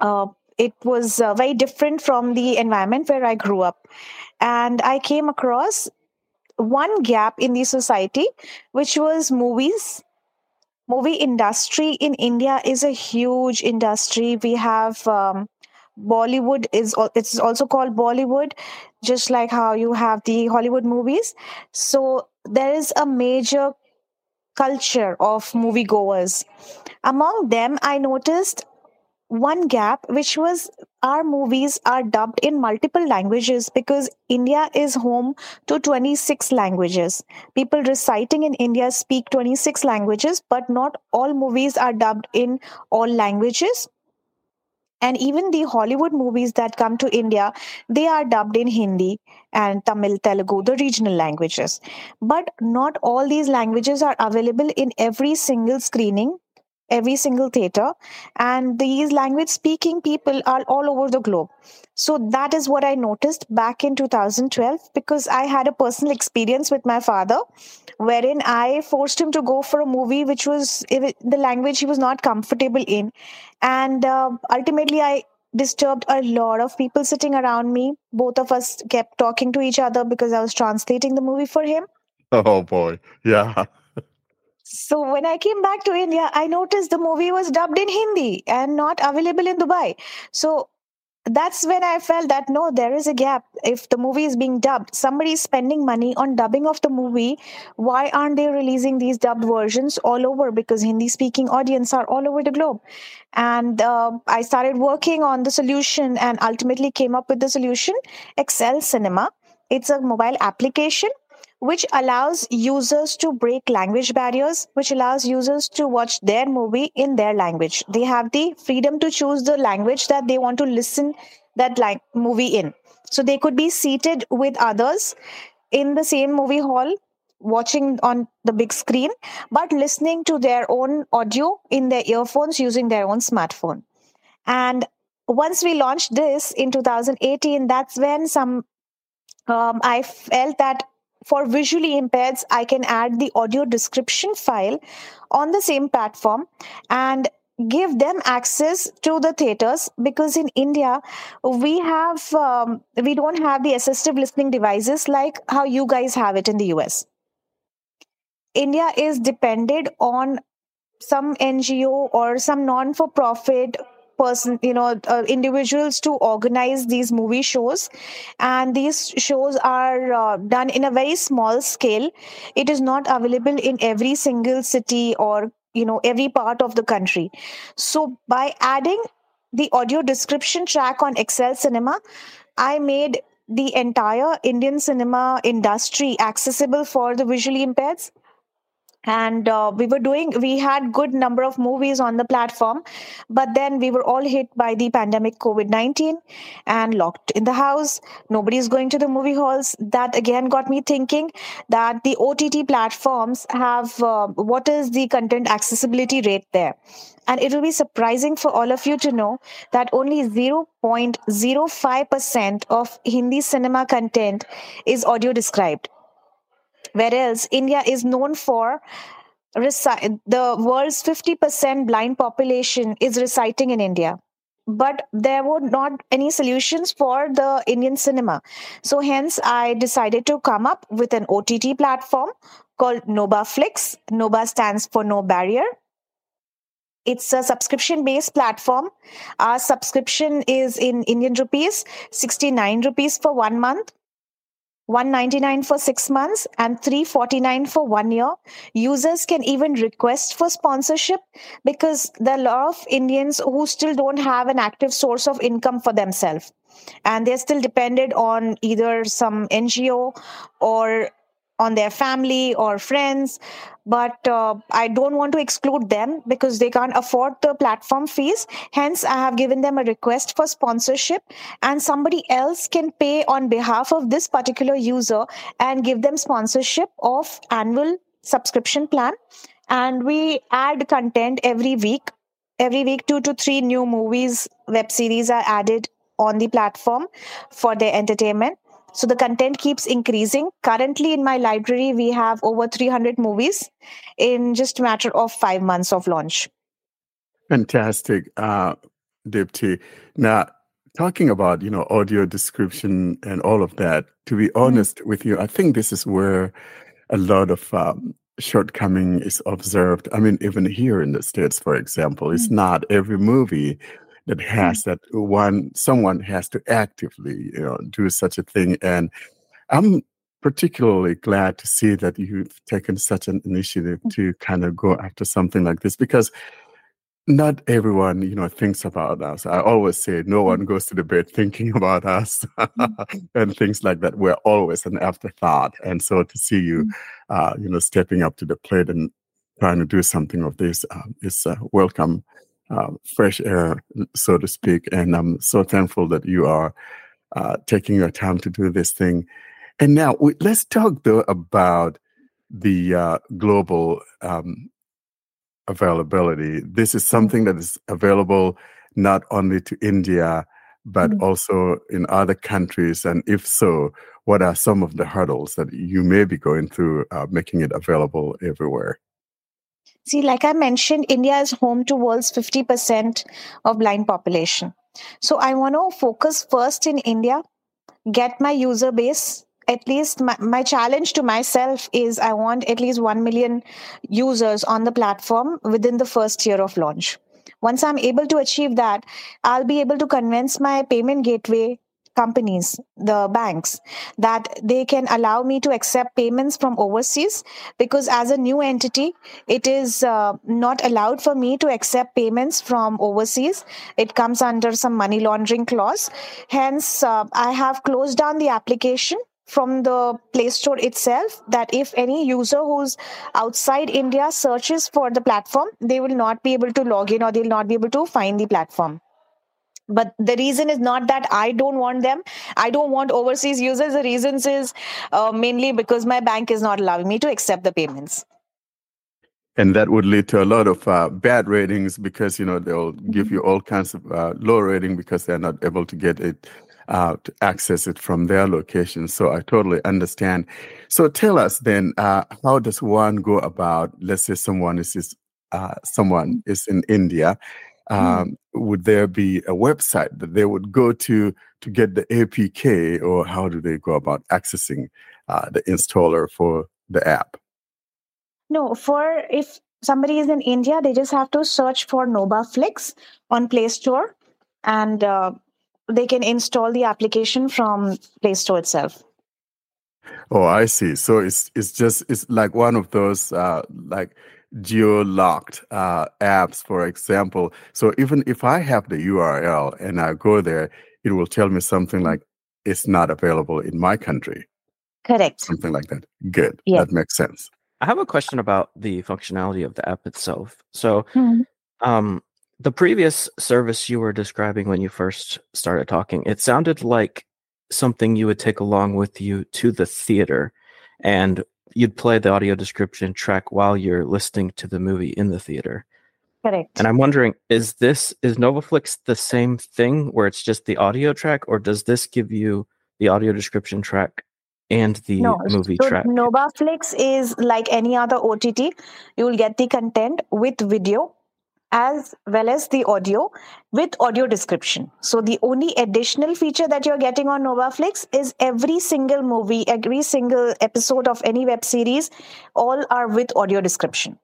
Uh, it was uh, very different from the environment where I grew up. And I came across one gap in the society, which was movies. Movie industry in India is a huge industry. We have um, Bollywood is it's also called Bollywood, just like how you have the Hollywood movies. So there is a major culture of moviegoers. Among them, I noticed one gap, which was our movies are dubbed in multiple languages because India is home to 26 languages. People reciting in India speak 26 languages, but not all movies are dubbed in all languages. And even the Hollywood movies that come to India, they are dubbed in Hindi and Tamil, Telugu, the regional languages. But not all these languages are available in every single screening every single theater. And these language speaking people are all over the globe. So that is what i noticed back in 2012 because i had a personal experience with my father wherein i forced him to go for a movie which was the language he was not comfortable in. And uh, ultimately i disturbed a lot of people sitting around me. Both of us kept talking to each other because i was translating the movie for him. Oh boy. Yeah so when I came back to India, I noticed the movie was dubbed in Hindi and not available in Dubai. So that's when I felt that no, there is a gap. If the movie is being dubbed, somebody is spending money on dubbing of the movie. Why aren't they releasing these dubbed versions all over? Because Hindi speaking audience are all over the globe. And uh, I started working on the solution and ultimately came up with the solution Excel Cinema. It's a mobile application which allows users to break language barriers, which allows users to watch their movie in their language. They have the freedom to choose the language that they want to listen that movie in. So they could be seated with others in the same movie hall watching on the big screen but listening to their own audio in their earphones using their own smartphone and once we launched this in 2018 that's when some um, i felt that for visually impaired, I can add the audio description file on the same platform and give them access to the theaters because in india we have um, we don't have the assistive listening devices like how you guys have it in the us india is depended on some NGO or some non for profit person you know uh, individuals to organize these movie shows. And these shows are uh, done in a very small scale. It is not available in every single city or you know every part of the country. So by adding the audio description track on excel cinema i made the entire indian cinema industry accessible for the visually impaired and uh, we were doing we had good number of movies on the platform but then we were all hit by the pandemic covid-19 and locked in the house. Nobody's going to the movie halls. That again got me thinking that the ott platforms have uh, what is the content accessibility rate there? And it will be surprising for all of you to know that only 0.05% of hindi cinema content is audio described whereas India is known for reci- the world's 50% blind population is reciting in India. But there were not any solutions for the Indian cinema. So, hence, I decided to come up with an OTT platform called NobaFlix. Noba stands for No Barrier. It's a subscription based platform. Our subscription is in Indian rupees, 69 rupees for one month 199 for 6 months and 349 for 1 year. Users can even request for sponsorship because there are a lot of indians who still don't have an active source of income for themselves. And they're still dependent on either some ngo or on their family or friends but uh, i don't want to exclude them because they can't afford the platform fees. Hence i have given them a request for sponsorship and somebody else can pay on behalf of this particular user and give them sponsorship of annual subscription plan. And we add content every week. Every week two to three new movies web series are added on the platform for their entertainment so the content keeps increasing. Currently in my library, we have over 300 movies in just a matter of five months of launch. Fantastic, uh, Dipti. Now, talking about you know audio description and all of that. To be mm-hmm. honest mm-hmm. with you, I think this is where a lot of um, shortcoming is observed. I mean, even here in the states, for example, mm-hmm. it's not every movie that mm-hmm. has that one someone has to actively you know do such a thing and i'm particularly glad to see that you've taken such an initiative mm. to kind of go after something like this because not everyone you know thinks about us i always say no one mm. goes to the bed thinking about us mm. and things like that we're always an afterthought and so to see you uh, you know stepping up to the plate and trying to do something of this uh, is uh, welcome uh, fresh air, so to speak. And I'm so thankful that you are uh, taking your time to do this thing. And now we, let's talk though about the uh, global um, availability. This is something that is available not only to India, but mm-hmm. also in other countries. And if so, what are some of the hurdles that you may be going through uh, making it available everywhere? See, like I mentioned, India is home to world's 50% of blind population. So I want to focus first in India, get my user base. At least my, my challenge to myself is I want at least 1 million users on the platform within the first year of launch. Once I'm able to achieve that, I'll be able to convince my payment gateway companies, the banks, that they can allow me to accept payments from overseas because as a new entity, it is uh, not allowed for me to accept payments from overseas. It comes under some money laundering clause. Hence, uh, I have closed down the application from the Play Store itself that if any user who's outside India searches for the platform, they will not be able to log in or they'll not be able to find the platform but the reason is not that i don't want them. I don't want overseas users. The reasons is uh, mainly because my bank is not allowing me to accept the payments. And that would lead to a lot of uh, bad ratings because you know they'll give you all kinds of uh, low rating because they're not able to get it uh, to access it from their location. So i totally understand. So tell us then uh, how does one go about let's say someone is, is uh, someone is in india. Um, mm. would there be a website that they would go to to get the APK, or how do they go about accessing uh, the installer for the app? No, for if somebody is in India, they just have to search for Nobaflix on Play Store and uh, they can install the application from Play Store itself. Oh, I see. So it's it's just it's like one of those uh, like geo-locked uh, apps, for example. So even if I have the URL and I go there, it will tell me something like it's not available in my country. Correct. Something like that. Good. Yeah. That makes sense. I have a question about the functionality of the app itself. So, Mhm. um, the previous service you were describing when you first started talking, it sounded like something you would take along with you to the theater, and you'd play the audio description track while you're listening to the movie in the theater. Correct. And I'm wondering, is this is NobaFlix the same thing where it's just the audio track, or does this give you the audio description track and the No, movie so track? Nobaflix is like any other OTT. You will get the content with video as well as the audio with audio description. So the only additional feature that you're getting on Nobaflix is every single movie, every single episode of any web series, all are with audio description.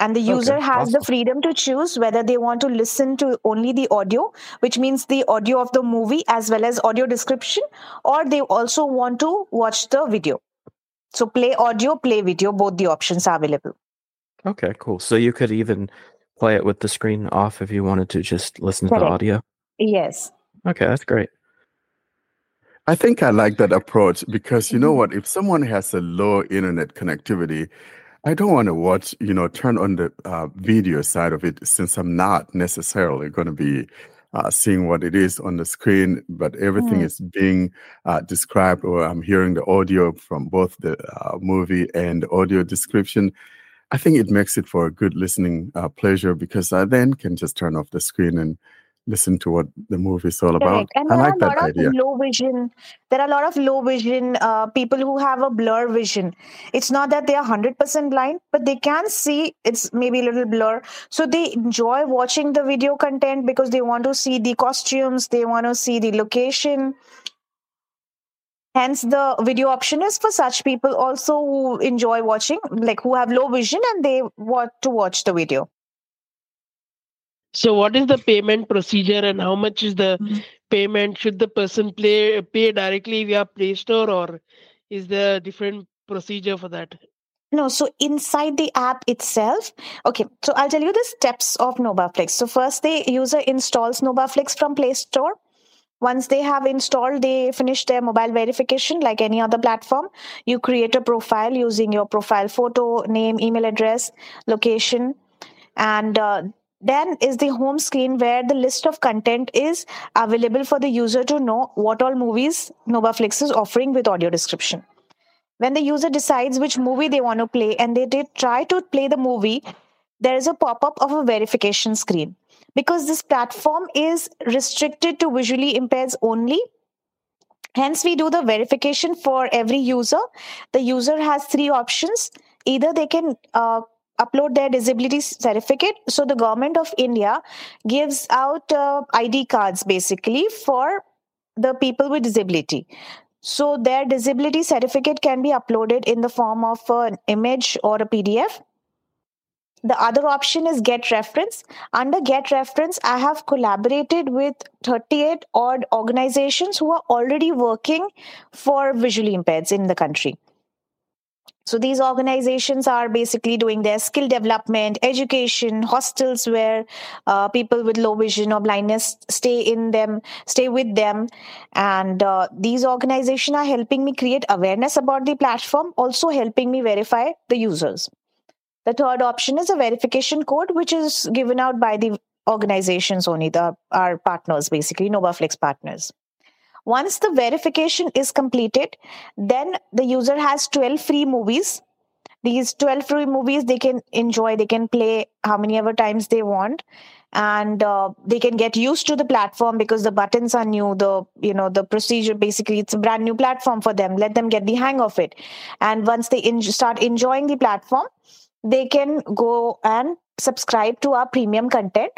And the user Okay, has the freedom to choose whether they want to listen to only the audio, which means the audio of the movie as well as audio description, or they also want to watch the video. So play audio, play video, both the options are available. Okay, cool. So you could even play it with the screen off if you wanted to just listen to the audio. Yes. Okay, that's great. I think I like that approach because you know Mhm. what? If someone has a low internet connectivity, I don't want to watch, you know, turn on the uh, video side of it since I'm not necessarily going to be uh, seeing what it is on the screen, but everything Mm. is being uh, described or I'm hearing the audio from both the uh, movie and the audio description. I think it makes it for a good listening uh, pleasure because I then can just turn off the screen and listen to what the movie is all about. Correct. And I there are like a that lot idea. of low vision. There are a lot of low vision uh, people who have a blur vision. It's not that they are 100% blind, but they can see it's maybe a little blur. So they enjoy watching the video content because they want to see the costumes, they want to see the location. Hence, the video option is for such people also who enjoy watching, like who have low vision and they want to watch the video. So, what is the payment procedure and how much is the Mhm. payment? Should the person play pay directly via Play Store or is there a different procedure for that? No, so inside the app itself, okay, so I'll tell you the steps of Nobaflix. So first the user installs Nobaflix from Play Store. Once they have installed, they finish their mobile verification like any other platform. You create a profile using your profile photo, name, email address, location, and uh, then is the home screen where the list of content is available for the user to know what all movies Nobaflix is offering with audio description when the user decides which movie they want to play and they did try to play the movie there is a pop-up of a verification screen because this platform is restricted to visually impaired only. Hence we do the verification for every user. The user has three options. Either they can uh, upload their disability certificate. So the government of india gives out uh, id cards basically for the people with disability. So their disability certificate can be uploaded in the form of an image or a PDF. The other option is get reference. Under get reference, I have collaborated with 38 odd organizations who are already working for visually impaired in the country. So these organizations are basically doing their skill development, education, hostels where uh, people with low vision or blindness stay in them, stay with them, and uh, these organizations are helping me create awareness about the platform, also helping me verify the users. The third option is a verification code, which is given out by the organizations only, the our partners, basically NobaFlix partners. Once the verification is completed, then the user has 12 free movies. These 12 free movies they can enjoy, they can play how many ever times they want. And uh, they can get used to the platform because the buttons are new. The you know the procedure basically it's a brand new platform for them. Let them get the hang of it. And once they en- start enjoying the platform, they can go and subscribe to our premium content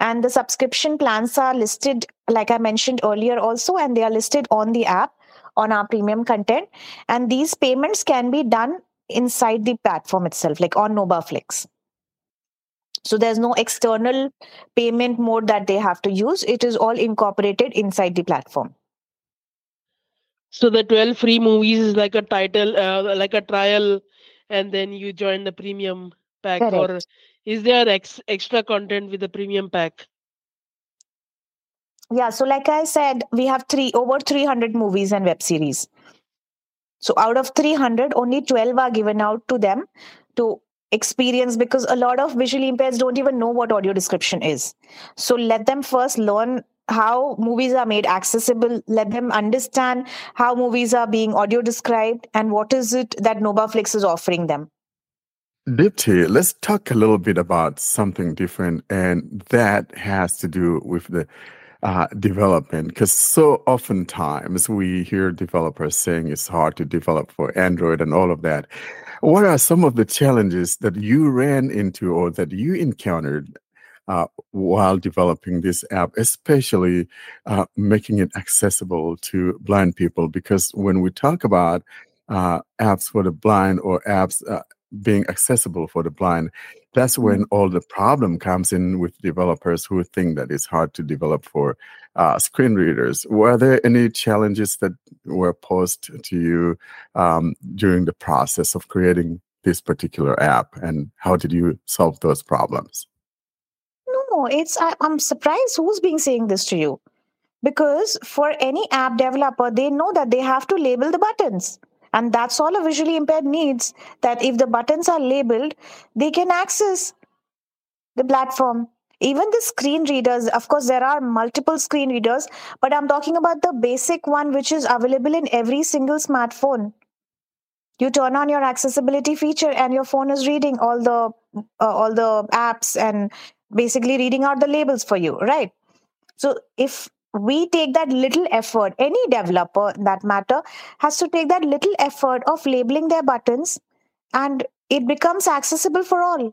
and the subscription plans are listed like i mentioned earlier also and they are listed on the app on our premium content and these payments can be done inside the platform itself, like on NobaFlix. So there's no external payment mode that they have to use. It is all incorporated inside the platform. So the 12 free movies is like a title, uh, like a trial, and then you join the premium pack. Correct. Or is there ex- extra content with the premium pack? Yeah, so like I said, we have three over 300 movies and web series. So out of 300, only 12 are given out to them to experience because a lot of visually impaired don't even know what audio description is. So let them first learn how movies are made accessible. Let them understand how movies are being audio described and what is it that NobaFlix is offering them. Dipti, let's talk a little bit about something different, and that has to do with the uh, development. Because so oftentimes we hear developers saying it's hard to develop for Android and all of that. What are some of the challenges that you ran into or that you encountered uh, while developing this app, especially uh, making it accessible to blind people? Because when we talk about uh, apps for the blind or apps uh, being accessible for the blind, that's when all the problem comes in with developers who think that it's hard to develop for uh, screen readers. Were there any challenges that were posed to you um, during the process of creating this particular app, and how did you solve those problems? It's I, I'm surprised who's being saying this to you. Because for any app developer, they know that they have to label the buttons. And that's all a visually impaired needs. That if the buttons are labeled, they can access the platform. Even the screen readers, of course, there are multiple screen readers, but I'm talking about the basic one which is available in every single smartphone. You turn on your accessibility feature, and your phone is reading all the uh, all the apps and basically reading out the labels for you, right? So if we take that little effort, any developer that matter has to take that little effort of labeling their buttons and it becomes accessible for all.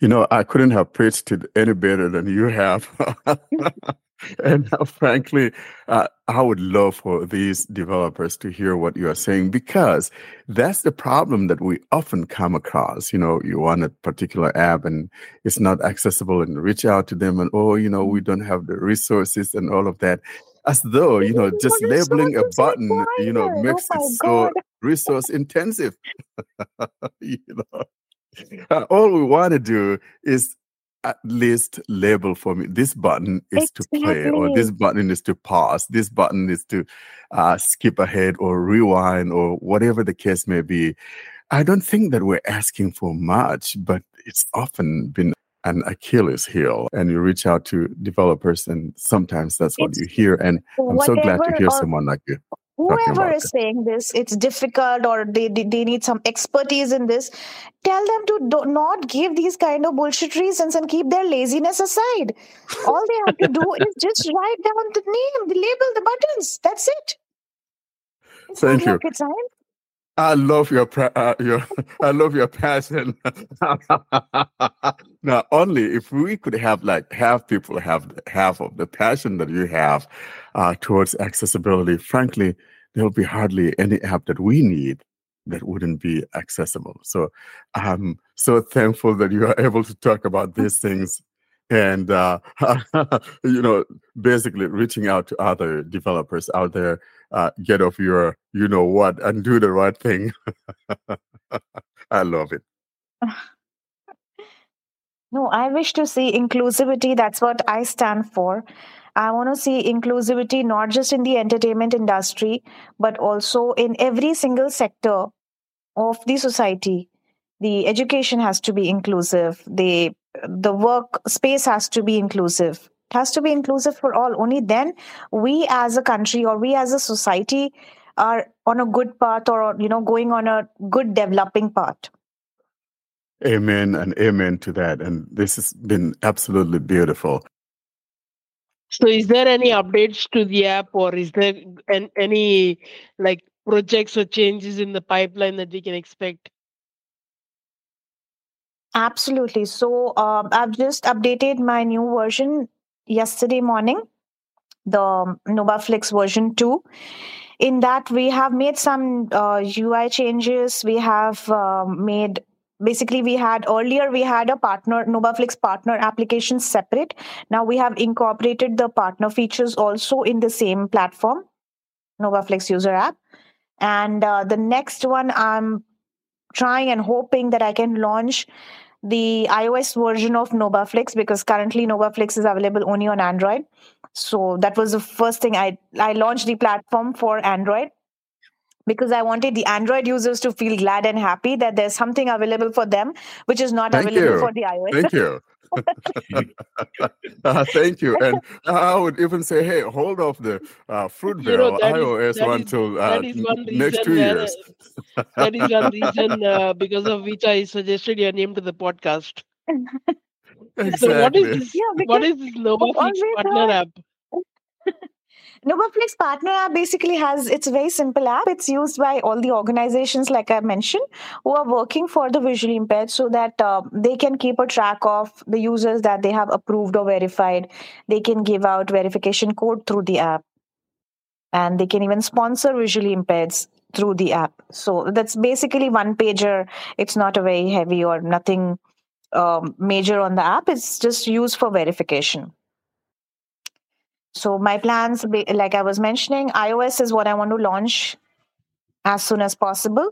You know, I couldn't have preached it any better than you have. and uh, frankly, uh, I would love for these developers to hear what you are saying because that's the problem that we often come across. You know, you want a particular app and it's not accessible, and reach out to them, and oh, you know, we don't have the resources and all of that. As though, you know, just labeling a button, you know, makes Oh it so resource intensive. you know, Uh, all we want to do is at least label for me this button is to play or this button is to pause this button is to uh, skip ahead or rewind or whatever the case may be. I don't think that we're asking for much but it's often been an achilles heel and you reach out to developers and sometimes that's what It's you hear and i'm so glad to hear someone like you whoever is saying this it's difficult or they, they, they need some expertise in this tell them to do not give these kind of bullshit reasons and keep their laziness aside. All they have to do is just write down the name the label the buttons. That's it. It's not thank you. rocket science I love your uh, your I love your passion. now, only if we could have like half people have half of the passion that you have uh, towards accessibility, frankly, there'll be hardly any app that we need that wouldn't be accessible. So I'm so thankful that you are able to talk about these things and uh, you know basically reaching out to other developers out there uh, get off your you know what and do the right thing. I love it. No i wish to see inclusivity. That's what i stand for. I want to see inclusivity not just in the entertainment industry but also in every single sector of the society. The education has to be inclusive. The the work space has to be inclusive. It has to be inclusive for all. Only then we as a country or we as a society are on a good path or you know going on a good developing path. Amen and amen to that. And this has been absolutely beautiful. So, is there any updates to the app, or is there an, any like projects or changes in the pipeline that we can expect? Absolutely. So um, I've just updated my new version yesterday morning, the NobaFlix version 2. in that we have made some uh, ui changes we have um, made basically we had earlier we had a partner nobaflix partner application separate now we have incorporated the partner features also in the same platform nobaflix user app and uh, the next one i'm trying and hoping that i can launch the ios version of nobaflix because currently nobaflix is available only on android so that was the first thing i i launched the platform for android because I wanted the Android users to feel glad and happy that there's something available for them, which is not Thank available you. for the iOS. Thank you. uh, thank you. And I would even say, hey, hold off the uh, Fruitvale You know, that is- iOS that one is- till uh, that is one next reason two years. That is one reason uh, because of which I suggested your name to the podcast. So what exactly. this? Yeah, what because is this Nobaflix always partner app? Nobaflix Partner app basically has it's a very simple app. It's used by all the organizations, like I mentioned, who are working for the visually impaired, so that uh, they can keep a track of the users that they have approved or verified. They can give out verification code through the app, and they can even sponsor visually impaired through the app. So that's basically one pager. It's not a very heavy or nothing um, major on the app. It's just used for verification. So my plans, like I was mentioning, iOS is what I want to launch as soon as possible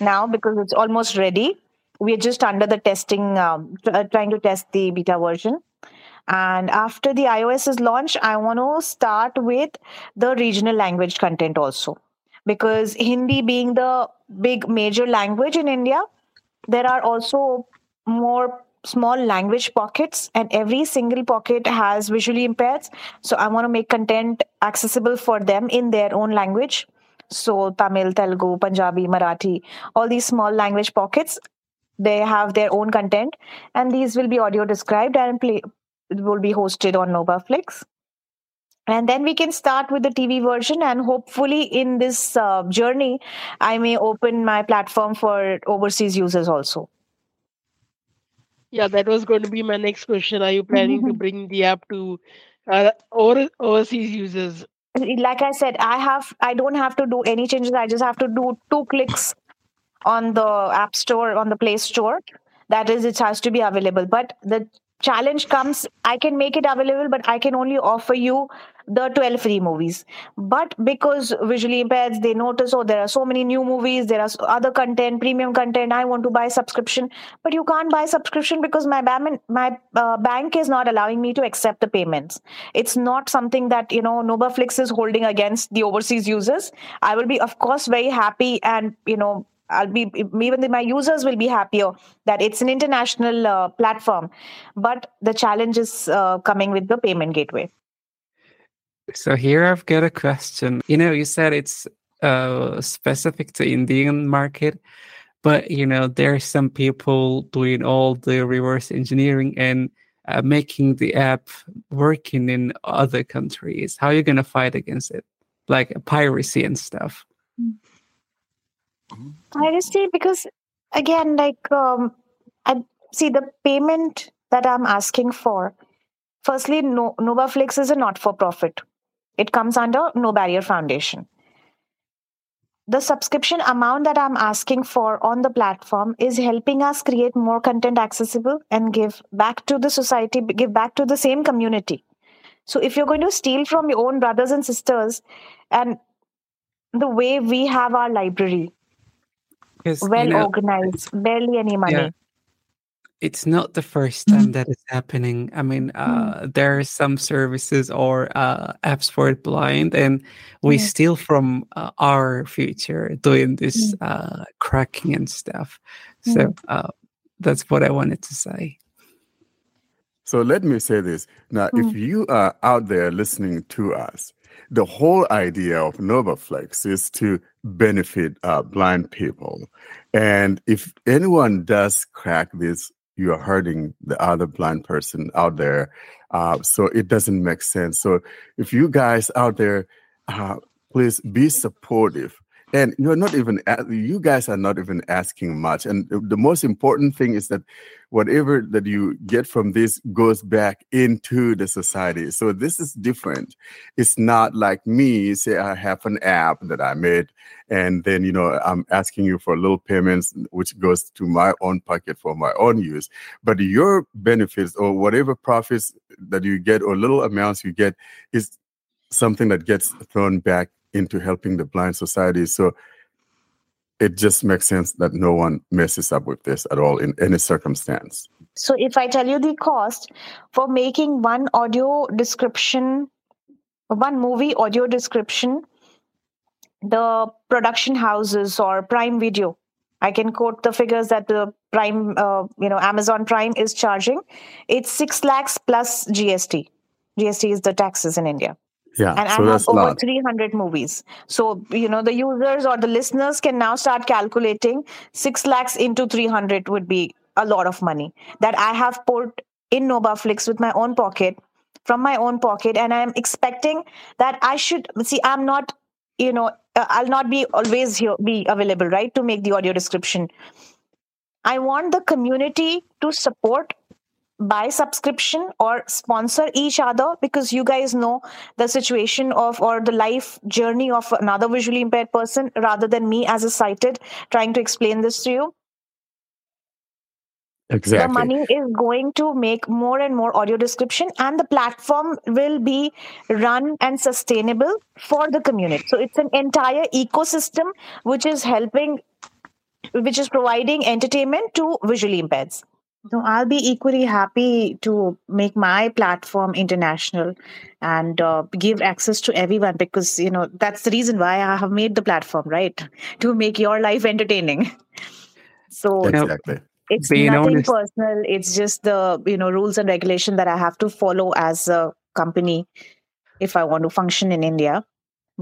now because it's almost ready. We're just under the testing, um, uh, trying to test the beta version. And after the iOS is launched, I want to start with the regional language content also. Because Hindi being the big major language in India, there are also more small language pockets, and every single pocket has visually impaired. So I want to make content accessible for them in their own language. So Tamil, Telugu, Punjabi, Marathi, all these small language pockets, they have their own content, and these will be audio described and play will be hosted on Nobaflix. And then we can start with the TV version, and hopefully, in this uh, journey, I may open my platform for overseas users also. Yeah, that was going to be my next question. Are you planning to bring the app to uh, over, overseas users? like i said i have i don't have to do any changes i just have to do two clicks on the app store on the play store that is it has to be available but the challenge comes i can make it available but i can only offer you the 12 free movies. But because visually impaired they notice oh there are so many new movies there are other content premium content i want to buy subscription. But you can't buy subscription because my bank my uh, bank is not allowing me to accept the payments. It's not something that you know nobaflix is holding against the overseas users. I will be of course very happy and you know I'll be even the- my users will be happier that it's an international uh, platform, but the challenge is uh, coming with the payment gateway. So here I've got a question. You know, you said it's uh, specific to Indian market, but you know there are some people doing all the reverse engineering and uh, making the app working in other countries. How are you gonna fight against it, like piracy and stuff? I just see because again, like um, I see the payment that I'm asking for. Firstly, no, Nobaflix is a not-for-profit. It comes under No Barrier Foundation. The subscription amount that I'm asking for on the platform is helping us create more content accessible and give back to the society, give back to the same community. So if you're going to steal from your own brothers and sisters, and the way we have our library, 'Cause, you well know, organized, barely any money. Yeah. It's not the first time that it's happening. I mean, uh, there are some services or uh, apps for it blind, and we Yeah. steal from uh, our future doing this uh, cracking and stuff. So uh, that's what I wanted to say. So let me say this. Now, if you are out there listening to us, the whole idea of Nobaflix is to benefit uh, blind people. And if anyone does crack this, you're hurting the other blind person out there. Uh, so it doesn't make sense. So if you guys out there, uh, please be supportive and you're not even, you guys are not even asking much and the most important thing is that whatever that you get from this goes back into the society. So this is different. It's not like me say i have an app that i made and then you know i'm asking you for little payments which goes to my own pocket for my own use. But your benefits or whatever profits that you get or little amounts you get is something that gets thrown back into helping the blind society. So it just makes sense that no one messes up with this at all in any circumstance. So if I tell you the cost for making one audio description, one movie audio description, the production houses or Prime Video, I can quote the figures that the Prime, uh, you know, Amazon Prime is charging. It's six lakhs plus GST. GST is the taxes in India Yeah. and so I have over 300 movies. So, you know, the users or the listeners can now start calculating 6 lakhs into 300 would be a lot of money that I have put in Nobaflix with my own pocket, from my own pocket. And I'm expecting that I should see, I'm not, you know, uh, I'll not be always here, be available, right, to make the audio description. I want the community to support buy subscription or sponsor each other because you guys know the situation of or the life journey of another visually impaired person rather than me as a sighted trying to explain this to you. Exactly. the money is going to make more and more audio description and the platform will be run and sustainable for the community. So it's an entire ecosystem which is helping which is providing entertainment to visually impaired so I'll be equally happy to make my platform international and uh, give access to everyone because you know that's the reason why I have made the platform, right? To make your life entertaining. So Exactly. it's being nothing honest, personal. It's just the you know rules and regulation that I have to follow as a company if I want to function in India.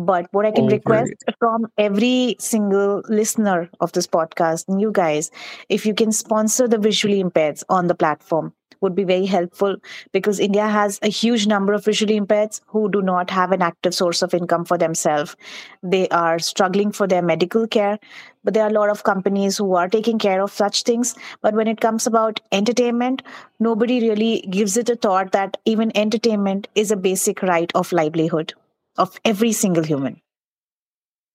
But what I can oh, over request from every single listener of this podcast, and you guys, if you can sponsor the visually impaired on the platform, would be very helpful because India has a huge number of visually impaired who do not have an active source of income for themselves. They are struggling for their medical care, but there are a lot of companies who are taking care of such things. But when it comes about entertainment, nobody really gives it a thought that even entertainment is a basic right of livelihood of every single human.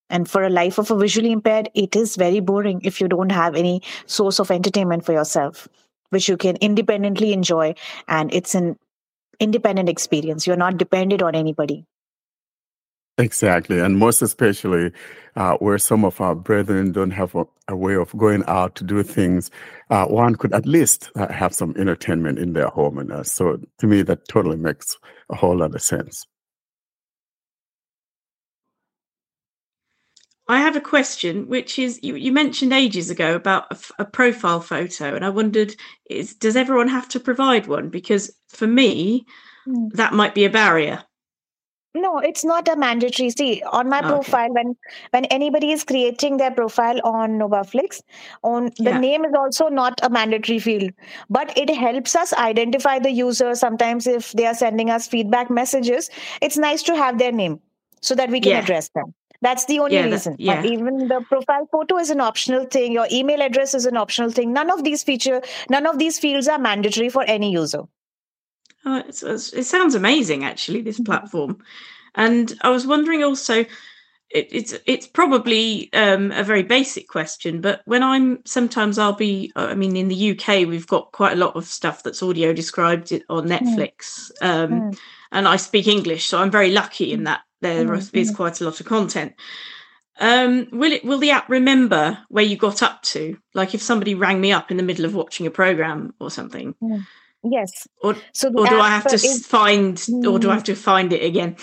And for a life of a visually impaired, it is very boring if you don't have any source of entertainment for yourself, which you can independently enjoy. And it's an independent experience. You're not dependent on anybody. Exactly. And most especially uh, where some of our brethren don't have a, a way of going out to do things, uh, one could at least uh, have some entertainment in their home. And uh, so to me, that totally makes a whole lot of sense. I have a question, which is you, you mentioned ages ago about a profile photo, and I wondered, is does everyone have to provide one? Because for me, Hmm. that might be a barrier. No, it's not a mandatory. See, on my Okay. profile, when when anybody is creating their profile on Nobaflix, on the Yeah. name is also not a mandatory field, but it helps us identify the user. Sometimes, if they are sending us feedback messages, it's nice to have their name so that we can Yeah. address them. That's the only Yeah, that- reason. But yeah. even the profile photo is an optional thing. Your email address is an optional thing. None of these feature, none of these fields are mandatory for any user. Oh, it's, it's, it sounds amazing, actually. This Mhm. platform, and I was wondering also, it, it's it's probably um, a very basic question, but when I'm sometimes I'll be, I mean, in the UK we've got quite a lot of stuff that's audio described on Netflix, um, Mm. and I speak English, so I'm very lucky in that there Mm, is quite a lot of content. Um, will it will the app remember where you got up to? Like if somebody rang me up in the middle of watching a program or something, Yes. or So or do I have to is find, or do I Mm. have to find it again?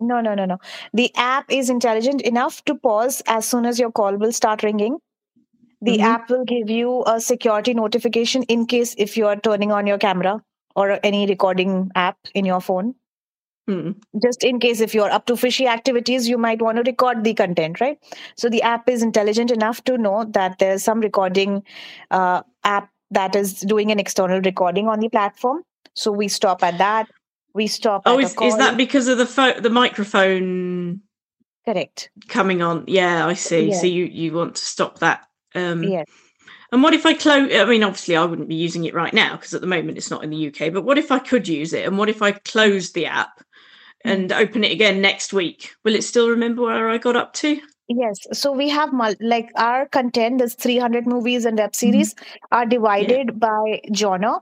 No, no, no, no. The app is intelligent enough to pause as soon as your call will start ringing. The Mhm. app will give you a security notification in case if you are turning on your camera or any recording app in your phone. Hmm. Just in case if you're up to fishy activities, you might want to record the content, right? So the app is intelligent enough to know that there's some recording uh, app that is doing an external recording on the platform. So we stop at that. We stop Oh, is, is that because of the pho- the microphone Correct. coming on. Yeah, I see. Yeah. So you you want to stop that. Um, Yes. And what if I close? I mean, obviously, I wouldn't be using it right now because at the moment it's not in the UK. But what if I could use it? And what if I close the app. Mm. and open it again next week? Will it still remember where I got up to? Yes. So we have mul- like our content, there's 300 movies and web series mm-hmm. are divided by genre.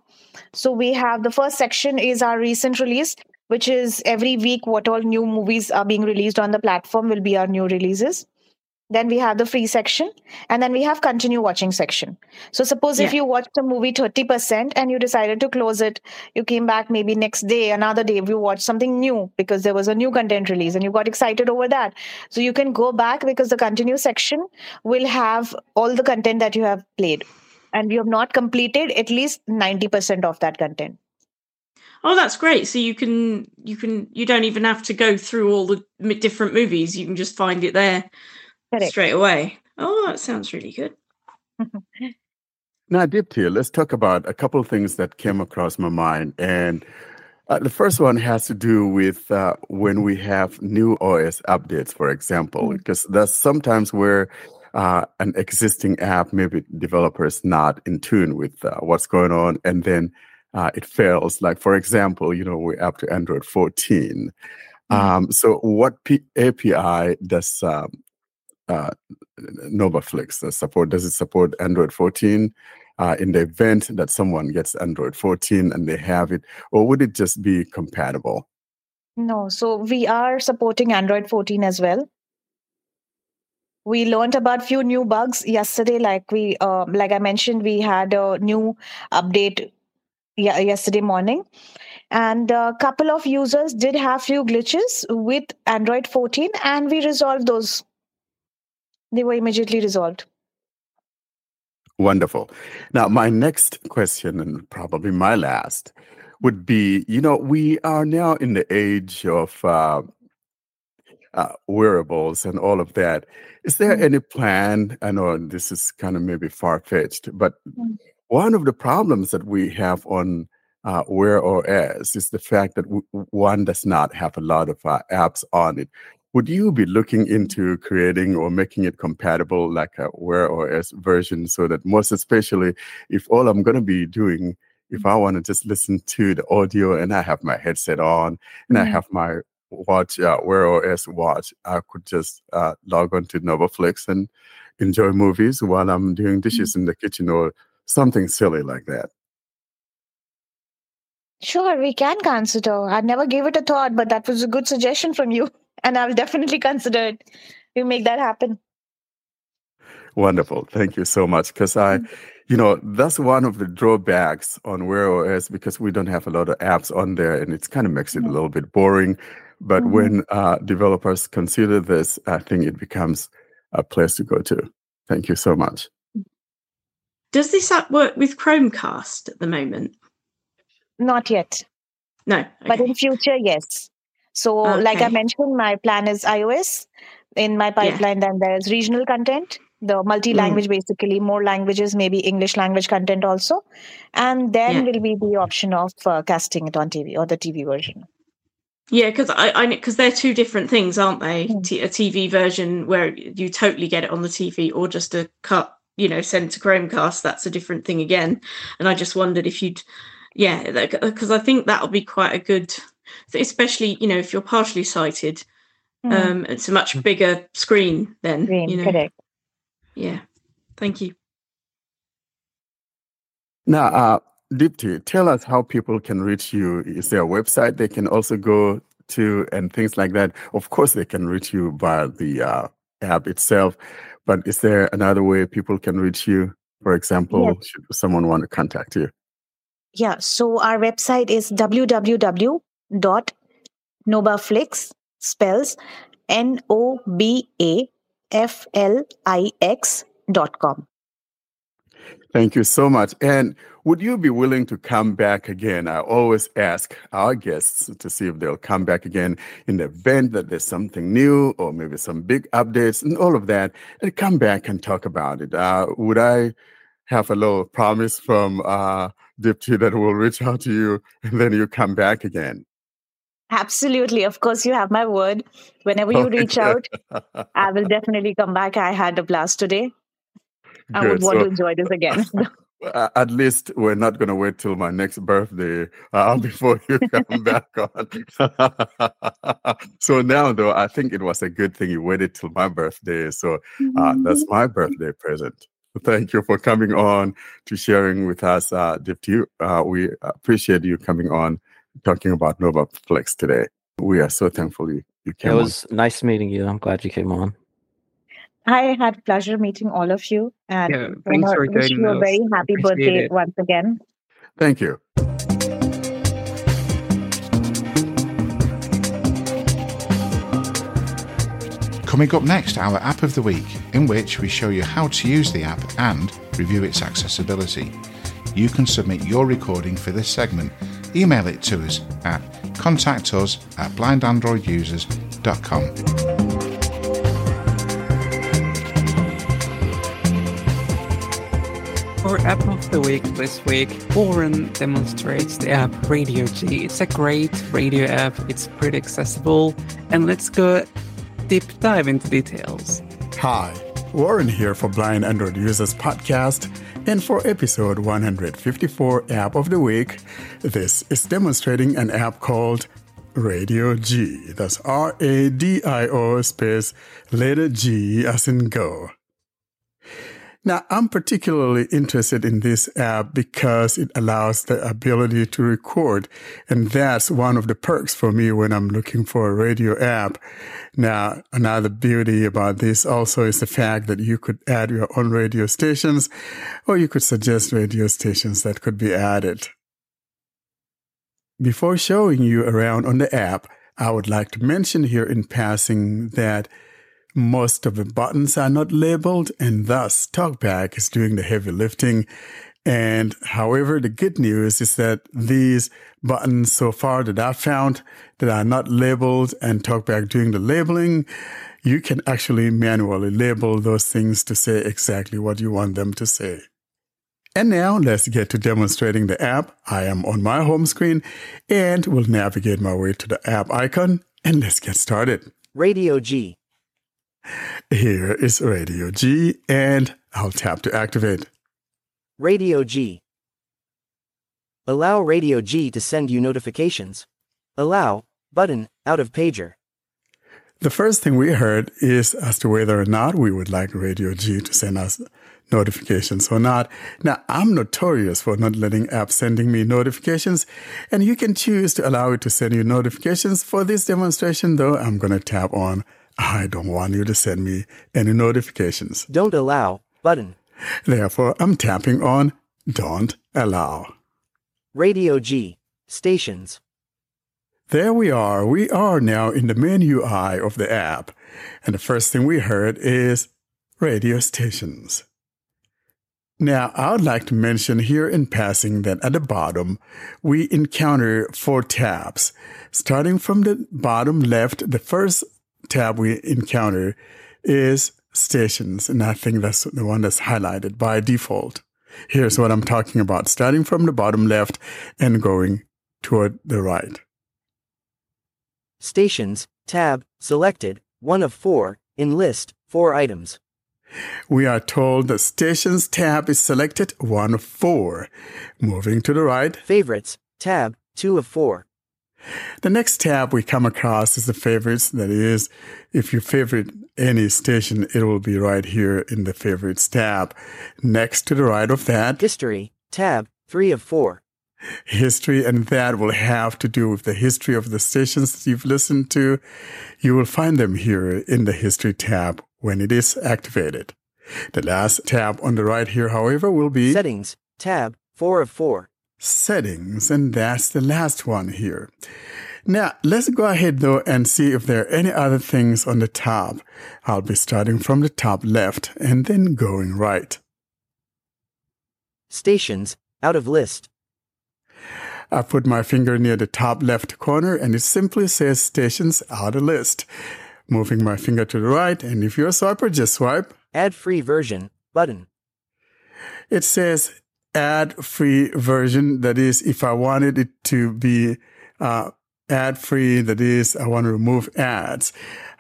So we have the first section is our recent release, which is every week what all new movies are being released on the platform will be our new releases. Then we have the free section, and then we have continue watching section. So suppose if you watched a movie 30% and you decided to close it, you came back maybe next day, another day, you watched something new because there was a new content release and you got excited over that. So you can go back because the continue section will have all the content that you have played. And you have not completed at least 90% of that content. Oh, that's great. So you can you can you don't even have to go through all the different movies. You can just find it there Correct. straight away. Oh, that sounds really good. Now, Dipti, let's talk about a couple of things that came across my mind. And uh, the first one has to do with uh, when we have new OS updates, for example, because that's sometimes where uh, an existing app, maybe developers not in tune with uh, what's going on, and then uh, it fails. Like, for example, you know, we're up to Android 14. Um, so, what P- API does um, uh, Nobaflix uh, support? Does it support Android 14? Uh, in the event that someone gets Android 14 and they have it, or would it just be compatible? No, so we are supporting Android 14 as well. We learned about few new bugs yesterday. Like we, uh, like I mentioned, we had a new update ye- yesterday morning, and a couple of users did have few glitches with Android 14, and we resolved those. They were immediately resolved. Wonderful. Now, my next question, and probably my last, would be you know, we are now in the age of uh, uh, wearables and all of that. Is there Mm. any plan? I know this is kind of maybe far fetched, but Mm. one of the problems that we have on uh, Wear OS is the fact that w- one does not have a lot of uh, apps on it. Would you be looking into creating or making it compatible like a Wear OS version so that most especially if all I'm going to be doing, if I want to just listen to the audio and I have my headset on and I Mhm. have my watch, uh, Wear OS watch, I could just uh, log on to Nobaflix and enjoy movies while I'm doing dishes in the kitchen or something silly like that. Sure, we can consider. I never gave it a thought, but that was a good suggestion from you, and I'll definitely consider it. We make that happen. Wonderful. Thank you so much. Because I, you know, that's one of the drawbacks on Wear OS because we don't have a lot of apps on there and it kind of makes it a little bit boring. But Mhm. when uh, developers consider this, I think it becomes a place to go to. Thank you so much. Does this app work with Chromecast at the moment? Not yet, No. but in future, yes. So, like I mentioned, my plan is iOS. In my pipeline, then there's regional content, the multi-language, basically more languages, maybe English language content also, and then Yeah. will be the option of uh, casting it on TV or the TV version. Yeah, because I, I because they're two different things, aren't they? Mm. T- a TV version where you totally get it on the TV, or just a cut, you know, send to Chromecast. That's a different thing again. And I just wondered if you'd, yeah, because I think that'll be quite a good, especially you know if you're partially sighted. Mm. Um, it's a much bigger screen then. Green, you know. correct. Yeah. Thank you. Now, uh, Dipti, tell us how people can reach you. Is there a website they can also go to and things like that? Of course, they can reach you via the uh, app itself, but is there another way people can reach you? For example, should someone want to contact you? Yeah, so our website is www.nobaflix spells N O B A F L I X dot com. Thank you so much. And would you be willing to come back again? I always ask our guests to see if they'll come back again in the event that there's something new or maybe some big updates and all of that, and come back and talk about it. Uh, would I have a little promise from uh, Dipti that will reach out to you and then you come back again? Absolutely. Of course, you have my word. Whenever you reach out, I will definitely come back. I had a blast today. I would want So- to enjoy this again. At least we're not going to wait till my next birthday uh, before you come back on. so now, though, I think it was a good thing you waited till my birthday. So uh, that's my birthday present. Thank you for coming on to sharing with us, uh, Dipti. Uh, we appreciate you coming on talking about Nova Flex today. We are so thankful you, you It came was nice meeting you. I'm glad you came on. I had pleasure meeting all of you and Yeah, thanks uh, for wish joining you a us. very happy Appreciate birthday it. once again. Thank you. Coming up next, our app of the week, in which we show you how to use the app and review its accessibility. You can submit your recording for this segment. Email it to us at contact us at blindandroidusers.com. For app of the week this week, Warren demonstrates the app Radio G. It's a great radio app, it's pretty accessible, and let's go deep dive into details. Hi, Warren here for Blind Android Users Podcast. And for episode 154 App of the Week, this is demonstrating an app called Radio G. That's R A D I O space letter G as in go. Now, I'm particularly interested in this app because it allows the ability to record. And that's one of the perks for me when I'm looking for a radio app. Now, another beauty about this also is the fact that you could add your own radio stations or you could suggest radio stations that could be added. Before showing you around on the app, I would like to mention here in passing that most of the buttons are not labeled, and thus TalkBack is doing the heavy lifting. And however, the good news is that these buttons so far that I've found that are not labeled and TalkBack doing the labeling, you can actually manually label those things to say exactly what you want them to say. And now let's get to demonstrating the app. I am on my home screen and will navigate my way to the app icon and let's get started. Radio G. Here is Radio G, and I'll tap to activate. Radio G. Allow Radio G to send you notifications. Allow button out of pager. The first thing we heard is as to whether or not we would like Radio G to send us notifications or not. Now, I'm notorious for not letting apps sending me notifications, and you can choose to allow it to send you notifications. For this demonstration, though, I'm going to tap on I don't want you to send me any notifications. Don't allow button. Therefore, I'm tapping on Don't Allow. Radio G. Stations. There we are. We are now in the main UI of the app. And the first thing we heard is radio stations. Now, I would like to mention here in passing that at the bottom, we encounter four tabs. Starting from the bottom left, the first tab we encounter is stations. And I think that's the one that's highlighted by default. Here's what I'm talking about, starting from the bottom left and going toward the right. Stations. Tab. Selected. One of four. In list. Four items. We are told the stations tab is selected one of four. Moving to the right, Favorites. Tab. Two of four. The next tab we come across is the favorites. That is, if you favorite any station, it will be right here in the favorites tab. Next to the right of that, History. Tab. Three of four. history, and that will have to do with the history of the stations that you've listened to. You will find them here in the history tab when it is activated. The last tab on the right here, however, will be Settings. Tab. Four of four. Settings, and that's the last one here. Now, let's go ahead though and see if there are any other things on the top. I'll be starting from the top left and then going right. Stations. Out of list. I put my finger near the top left corner and it simply says stations out of list. Moving my finger to the right, and if you're a swiper, just swipe. Add free version. Button. It says add free version. That is, if I wanted it to be uh, ad free. That is, I want to remove ads.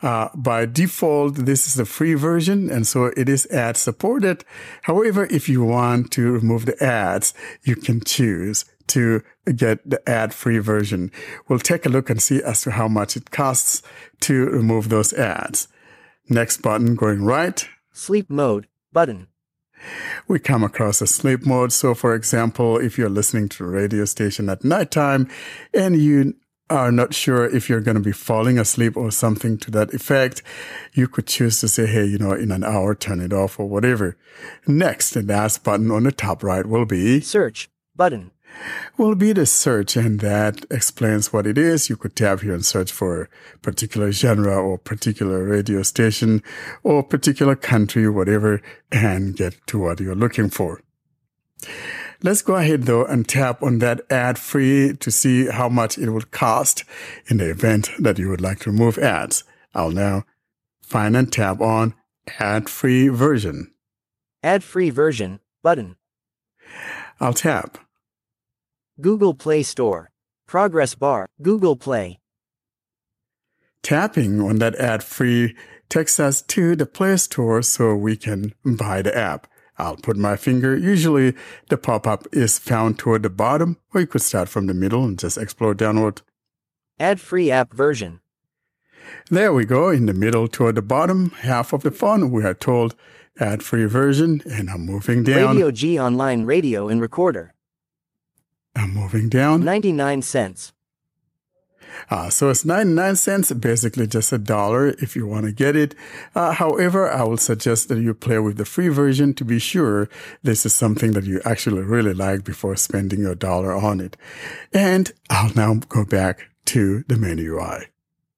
Uh, by default, this is the free version, and so it is ad supported. However, if you want to remove the ads, you can choose to get the ad free version. We'll take a look and see as to how much it costs to remove those ads. Next button going right. Sleep mode button. We come across a sleep mode. So, for example, if you're listening to a radio station at nighttime and you are not sure if you're going to be falling asleep or something to that effect, you could choose to say, hey, you know, in an hour, turn it off or whatever. Next, the last button on the top right will be Search button. Will be the search, and that explains what it is. You could tap here and search for a particular genre or particular radio station or particular country, whatever, and get to what you're looking for. Let's go ahead though and tap on that ad free to see how much it would cost in the event that you would like to remove ads. I'll now find and tap on ad free version. Ad free version button. I'll tap. Google Play Store. Progress bar. Google Play. Tapping on that ad free takes us to the Play Store so we can buy the app. I'll put my finger. Usually the pop up is found toward the bottom, or you could start from the middle and just explore downward. Ad free app version. There we go, in the middle toward the bottom half of the phone, we are told ad free version, and I'm moving down. Radio G Online Radio and Recorder. I'm moving down. 99 cents. Uh, so it's 99 cents, basically just a dollar if you want to get it. Uh, however, I will suggest that you play with the free version to be sure this is something that you actually really like before spending your dollar on it. And I'll now go back to the main UI.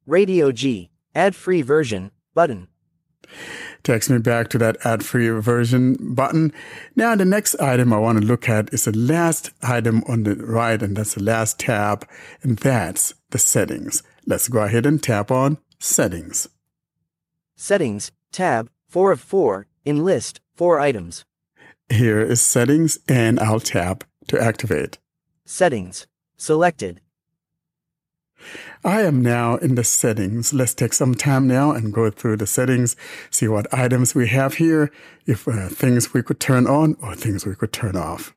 Radio G, ad free version, button takes me back to that ad free version button. Now, the next item I want to look at is the last item on the right, and that's the last tab, and that's the settings. Let's go ahead and tap on settings. Settings, tab, 4 of 4, in list, 4 items. Here is settings, and I'll tap to activate. Settings, selected. I am now in the settings. Let's take some time now and go through the settings, see what items we have here, if uh, things we could turn on or things we could turn off.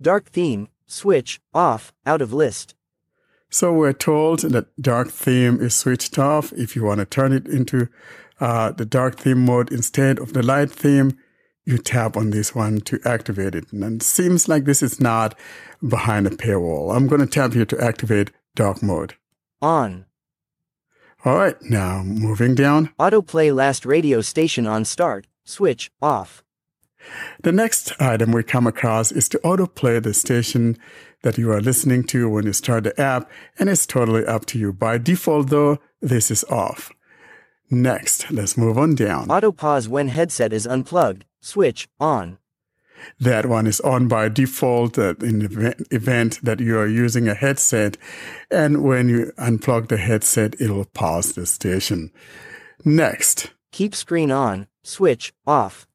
Dark theme, switch, off, out of list. So we're told that dark theme is switched off. If you want to turn it into uh, the dark theme mode instead of the light theme, you tap on this one to activate it. And it seems like this is not behind a paywall. I'm going to tap here to activate dark mode. On. All right, now moving down. Autoplay last radio station on start, switch off. The next item we come across is to autoplay the station that you are listening to when you start the app, and it's totally up to you. By default, though, this is off. Next, let's move on down. Auto pause when headset is unplugged, switch on. That one is on by default uh, in the event that you are using a headset. And when you unplug the headset, it'll pause the station. Next. Keep screen on, switch off.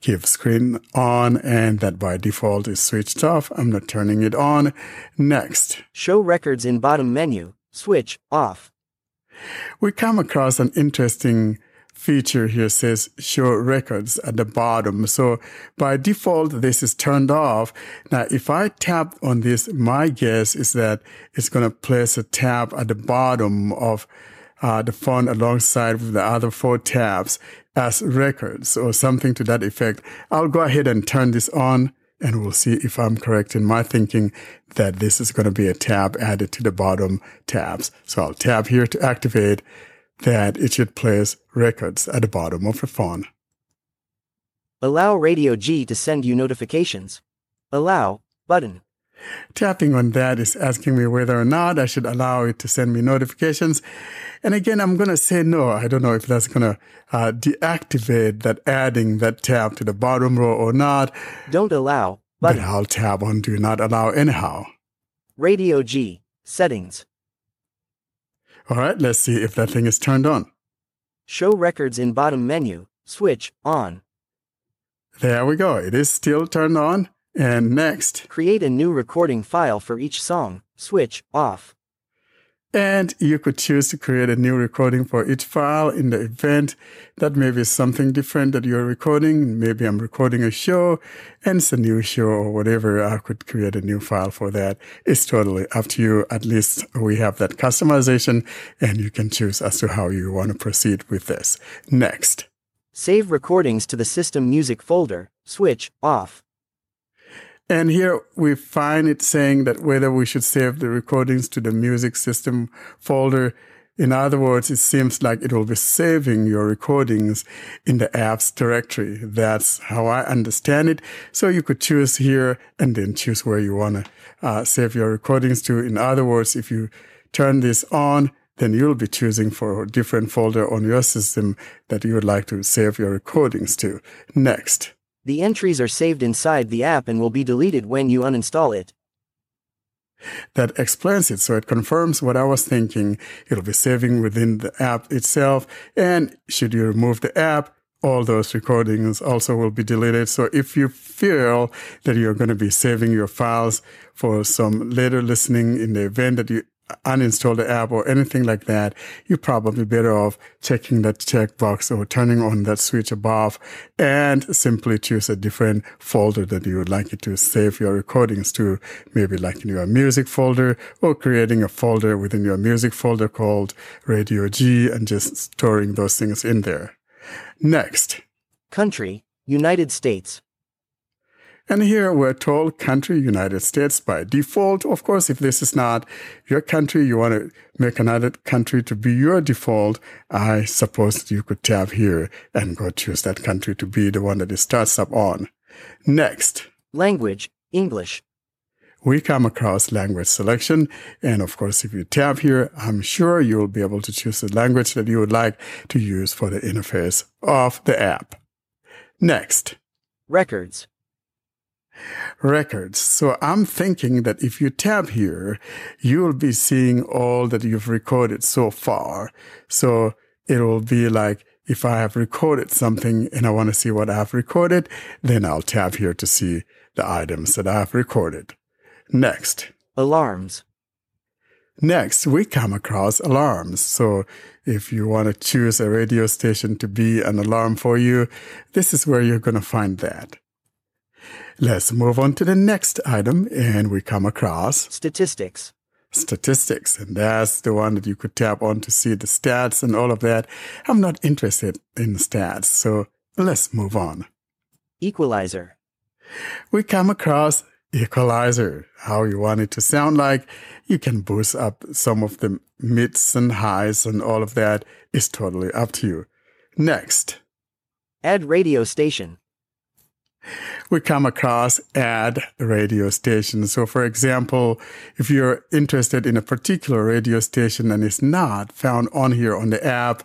Keep screen on, and that by default is switched off. I'm not turning it on. Next. Show records in bottom menu, switch off. We come across an interesting feature here says show records at the bottom. So by default, this is turned off. Now, if I tap on this, my guess is that it's going to place a tab at the bottom of uh, the font alongside with the other four tabs as records or something to that effect. I'll go ahead and turn this on and we'll see if I'm correct in my thinking that this is going to be a tab added to the bottom tabs. So I'll tap here to activate that it should place records at the bottom of the phone. Allow Radio G to send you notifications. Allow button. Tapping on that is asking me whether or not I should allow it to send me notifications. And again, I'm going to say no. I don't know if that's going to uh, deactivate that adding that tab to the bottom row or not. Don't allow button. But I'll tap on do not allow anyhow. Radio G settings. All right, let's see if that thing is turned on. Show records in bottom menu, switch on. There we go. It is still turned on. And next, create a new recording file for each song, switch off. And you could choose to create a new recording for each file in the event. That may be something different that you're recording. Maybe I'm recording a show and it's a new show or whatever. I could create a new file for that. It's totally up to you. At least we have that customization and you can choose as to how you want to proceed with this. Next. Save recordings to the system music folder, switch off. And here we find it saying that whether we should save the recordings to the music system folder. In other words, it seems like it will be saving your recordings in the apps directory. That's how I understand it. So you could choose here and then choose where you want to uh, save your recordings to. In other words, if you turn this on, then you'll be choosing for a different folder on your system that you would like to save your recordings to. Next. The entries are saved inside the app and will be deleted when you uninstall it. That explains it. So it confirms what I was thinking. It'll be saving within the app itself. And should you remove the app, all those recordings also will be deleted. So if you feel that you're going to be saving your files for some later listening in the event that you uninstall the app or anything like that, you're probably better off checking that checkbox or turning on that switch above and simply choose a different folder that you would like it to save your recordings to, maybe like in your music folder or creating a folder within your music folder called Radio G and just storing those things in there. Next. Country, United States. And here we're told country United States by default. Of course, if this is not your country, you want to make another country to be your default. I suppose you could tab here and go choose that country to be the one that it starts up on. Next. Language, English. We come across language selection. And of course, if you tab here, I'm sure you'll be able to choose the language that you would like to use for the interface of the app. Next. Records records. So I'm thinking that if you tab here, you'll be seeing all that you've recorded so far. So it will be like, if I have recorded something and I want to see what I've recorded, then I'll tab here to see the items that I've recorded. Next. Alarms. Next, we come across alarms. So if you want to choose a radio station to be an alarm for you, this is where you're going to find that. Let's move on to the next item, and we come across statistics. Statistics, and that's the one that you could tap on to see the stats and all of that. I'm not interested in stats, so let's move on. Equalizer. We come across equalizer, how you want it to sound like. You can boost up some of the mids and highs, and all of that is totally up to you. Next. Add radio station we come across ad radio stations. So, for example, if you're interested in a particular radio station and it's not found on here on the app,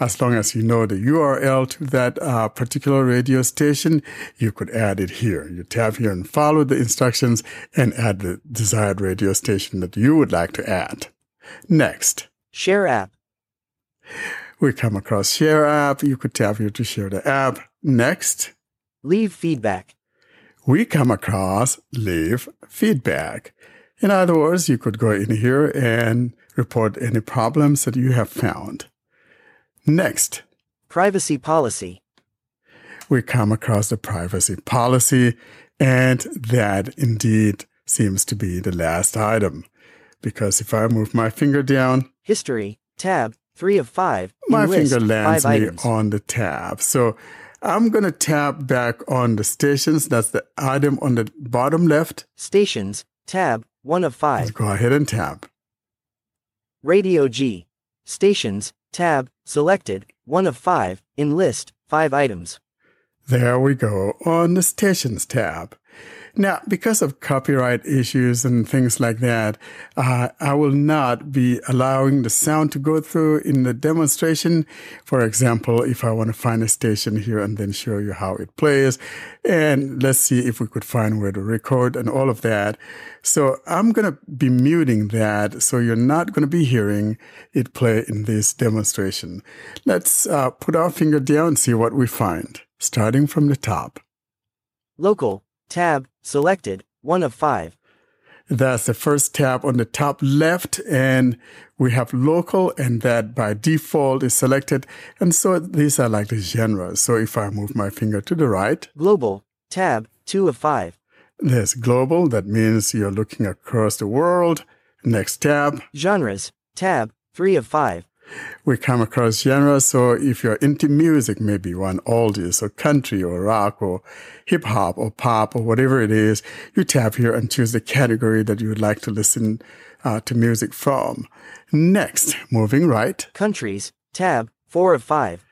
as long as you know the URL to that uh, particular radio station, you could add it here. You tap here and follow the instructions and add the desired radio station that you would like to add. Next. Share app. We come across share app. You could tap here to share the app. Next. Leave feedback. We come across leave feedback. In other words, you could go in here and report any problems that you have found. Next. Privacy policy. We come across the privacy policy, and that indeed seems to be the last item. Because if I move my finger down, history, tab, three of five, my finger lands me items. on the tab. So I'm going to tap back on the stations. That's the item on the bottom left. Stations, tab, 1 of 5. Let's go ahead and tap. Radio G. Stations, tab, selected, 1 of 5, in list, 5 items. There we go on the Stations tab. Now, because of copyright issues and things like that, uh, I will not be allowing the sound to go through in the demonstration. For example, if I want to find a station here and then show you how it plays, and let's see if we could find where to record and all of that. So I'm going to be muting that. So you're not going to be hearing it play in this demonstration. Let's uh, put our finger down and see what we find, starting from the top. Local, tab, Selected, 1 of 5. That's the first tab on the top left, and we have local, and that by default is selected. And so these are like the genres. So if I move my finger to the right, Global, tab, 2 of 5. there's global. That means you're looking across the world. Next tab, Genres, tab, 3 of 5. We come across genres. So if you're into music, maybe you want oldies or country or rock or hip hop or pop or whatever it is, you tap here and choose the category that you would like to listen uh, to music from. Next, moving right, Countries, tab, 4 of 5.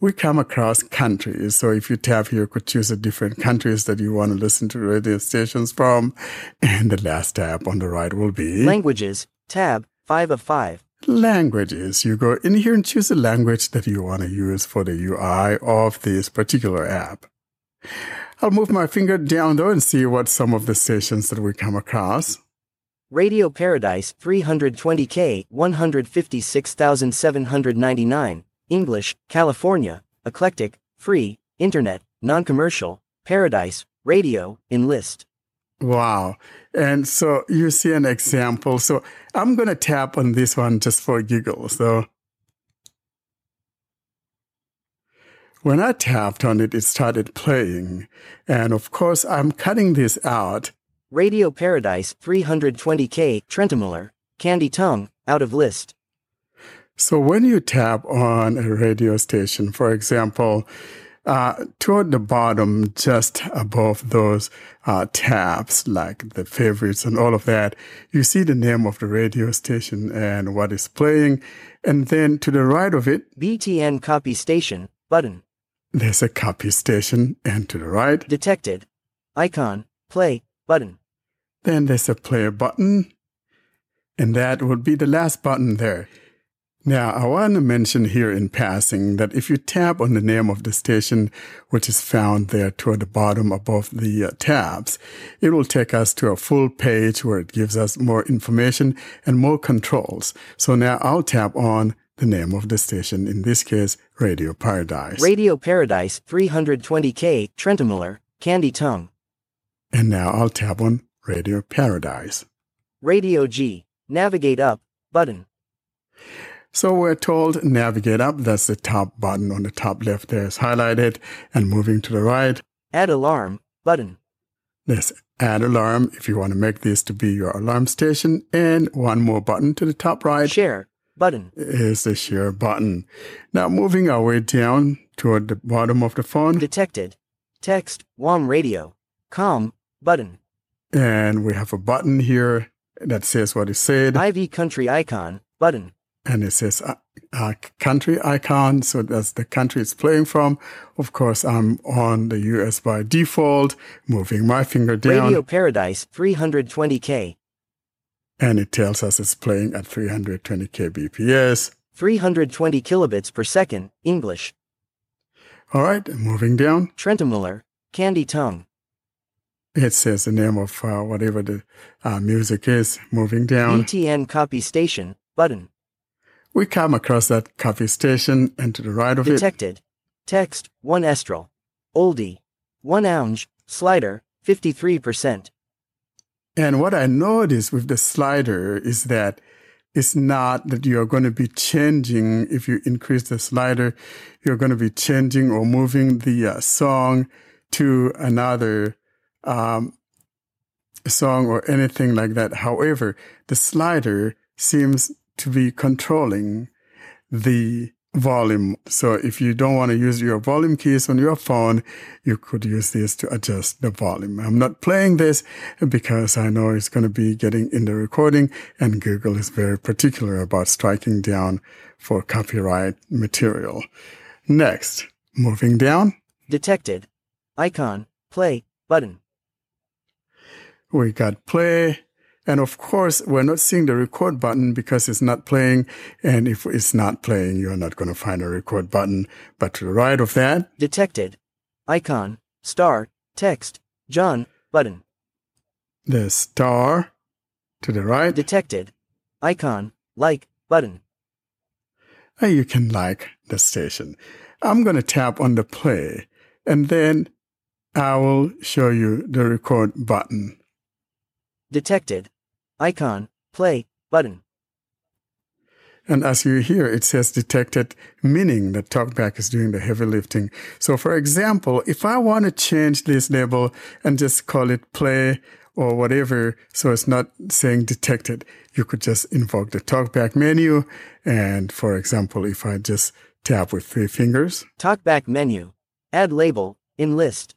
we come across countries. So if you tap here, you could choose the different countries that you want to listen to radio stations from. And the last tab on the right will be Languages, tab, 5 of 5. Languages. You go in here and choose the language that you want to use for the UI of this particular app. I'll move my finger down though and see what some of the stations that we come across. Radio Paradise 320K 156,799. English, California, Eclectic, Free, Internet, Non Commercial, Paradise, Radio, Enlist. Wow. And so you see an example. So I'm going to tap on this one just for giggle. So when I tapped on it, it started playing. And of course, I'm cutting this out. Radio Paradise 320K Trentemüller, Candy Tongue, out of list. So when you tap on a radio station, for example, uh, toward the bottom, just above those uh, tabs, like the favorites and all of that, you see the name of the radio station and what is playing. And then to the right of it, BTN Copy Station, button, there's a copy station. And to the right, detected. Icon, play, button. then there's a play button. And that would be the last button there. Now, I want to mention here in passing that if you tap on the name of the station, which is found there toward the bottom above the uh, tabs, it will take us to a full page where it gives us more information and more controls. So now I'll tap on the name of the station, in this case, Radio Paradise. Radio Paradise 320K Trentemüller, Candy Tongue. and now I'll tap on Radio Paradise. Radio G, navigate up, button. So we're told navigate up. That's the top button on the top left there is highlighted. And moving to the right, Add alarm, button. there's add alarm if you want to make this to be your alarm station. And one more button to the top right Share, button. is the share button. Now moving our way down toward the bottom of the phone. Detected. Text, WAM radio. Com, button. And we have a button here that says what is said. IV country icon, button. And it says uh, uh, country icon. So that's the country it's playing from. Of course, I'm on the US by default, moving my finger down, Radio Paradise 320K. and it tells us it's playing at 320 kbps. 320 kilobits per second, English. All right, moving down, Trentemüller, Candy Tongue. it says the name of uh, whatever the uh, music is. Moving down, BTN copy station, button. We come across that copy station, and to the right of it, Detected. Text, 1 estral. Oldie. 1 ounge, slider, 53%. And what I noticed with the slider is that it's not that you're going to be changing. If you increase the slider, you're going to be changing or moving the uh, song to another um, song or anything like that. However, the slider seems to be controlling the volume. So if you don't want to use your volume keys on your phone, you could use this to adjust the volume. I'm not playing this because I know it's going to be getting in the recording and Google is very particular about striking down for copyright material. Next, moving down, Detected. Icon, play, button. we got play. And of course, we're not seeing the record button because it's not playing. And if it's not playing, you're not going to find a record button. But to the right of that, Detected. Icon, star, text, John, button. the star to the right. Detected. Icon, like, button. and you can like the station. I'm going to tap on the play and then I will show you the record button. Detected. icon, play, button. And as you hear, it says detected, meaning that TalkBack is doing the heavy lifting. So, for example, if I want to change this label and just call it play or whatever, so it's not saying detected, you could just invoke the TalkBack menu. And for example, if I just tap with three fingers. TalkBack menu. Add label, in list.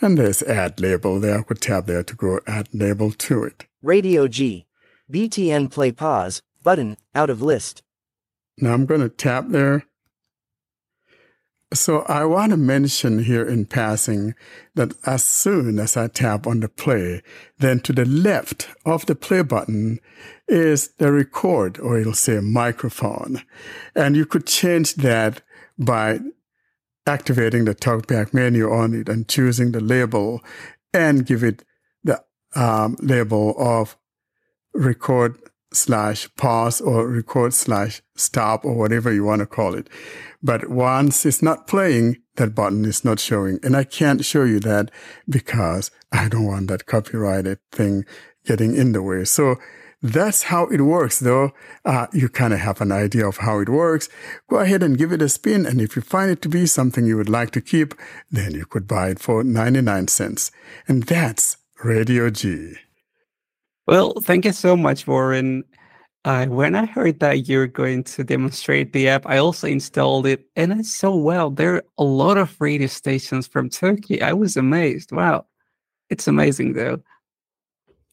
And there's add label there. I could tap there to go add label to it. Radio G. BTN play pause, button, out of list. Now I'm going to tap there. So I want to mention here in passing that as soon as I tap on the play, then to the left of the play button is the record or it'll say microphone. And you could change that by activating the talkback menu on it and choosing the label and give it the um, label of record slash pause or record slash stop or whatever you want to call it. But once it's not playing, that button is not showing. And I can't show you that because I don't want that copyrighted thing getting in the way. So that's how it works, though. Uh, you kind of have an idea of how it works. Go ahead and give it a spin. And if you find it to be something you would like to keep, then you could buy it for 99 cents. And that's Radio G. Well, thank you so much, Warren. Uh, when I heard that you're going to demonstrate the app, I also installed it and I saw, wow, there are a lot of radio stations from Turkey. I was amazed. Wow. It's amazing though.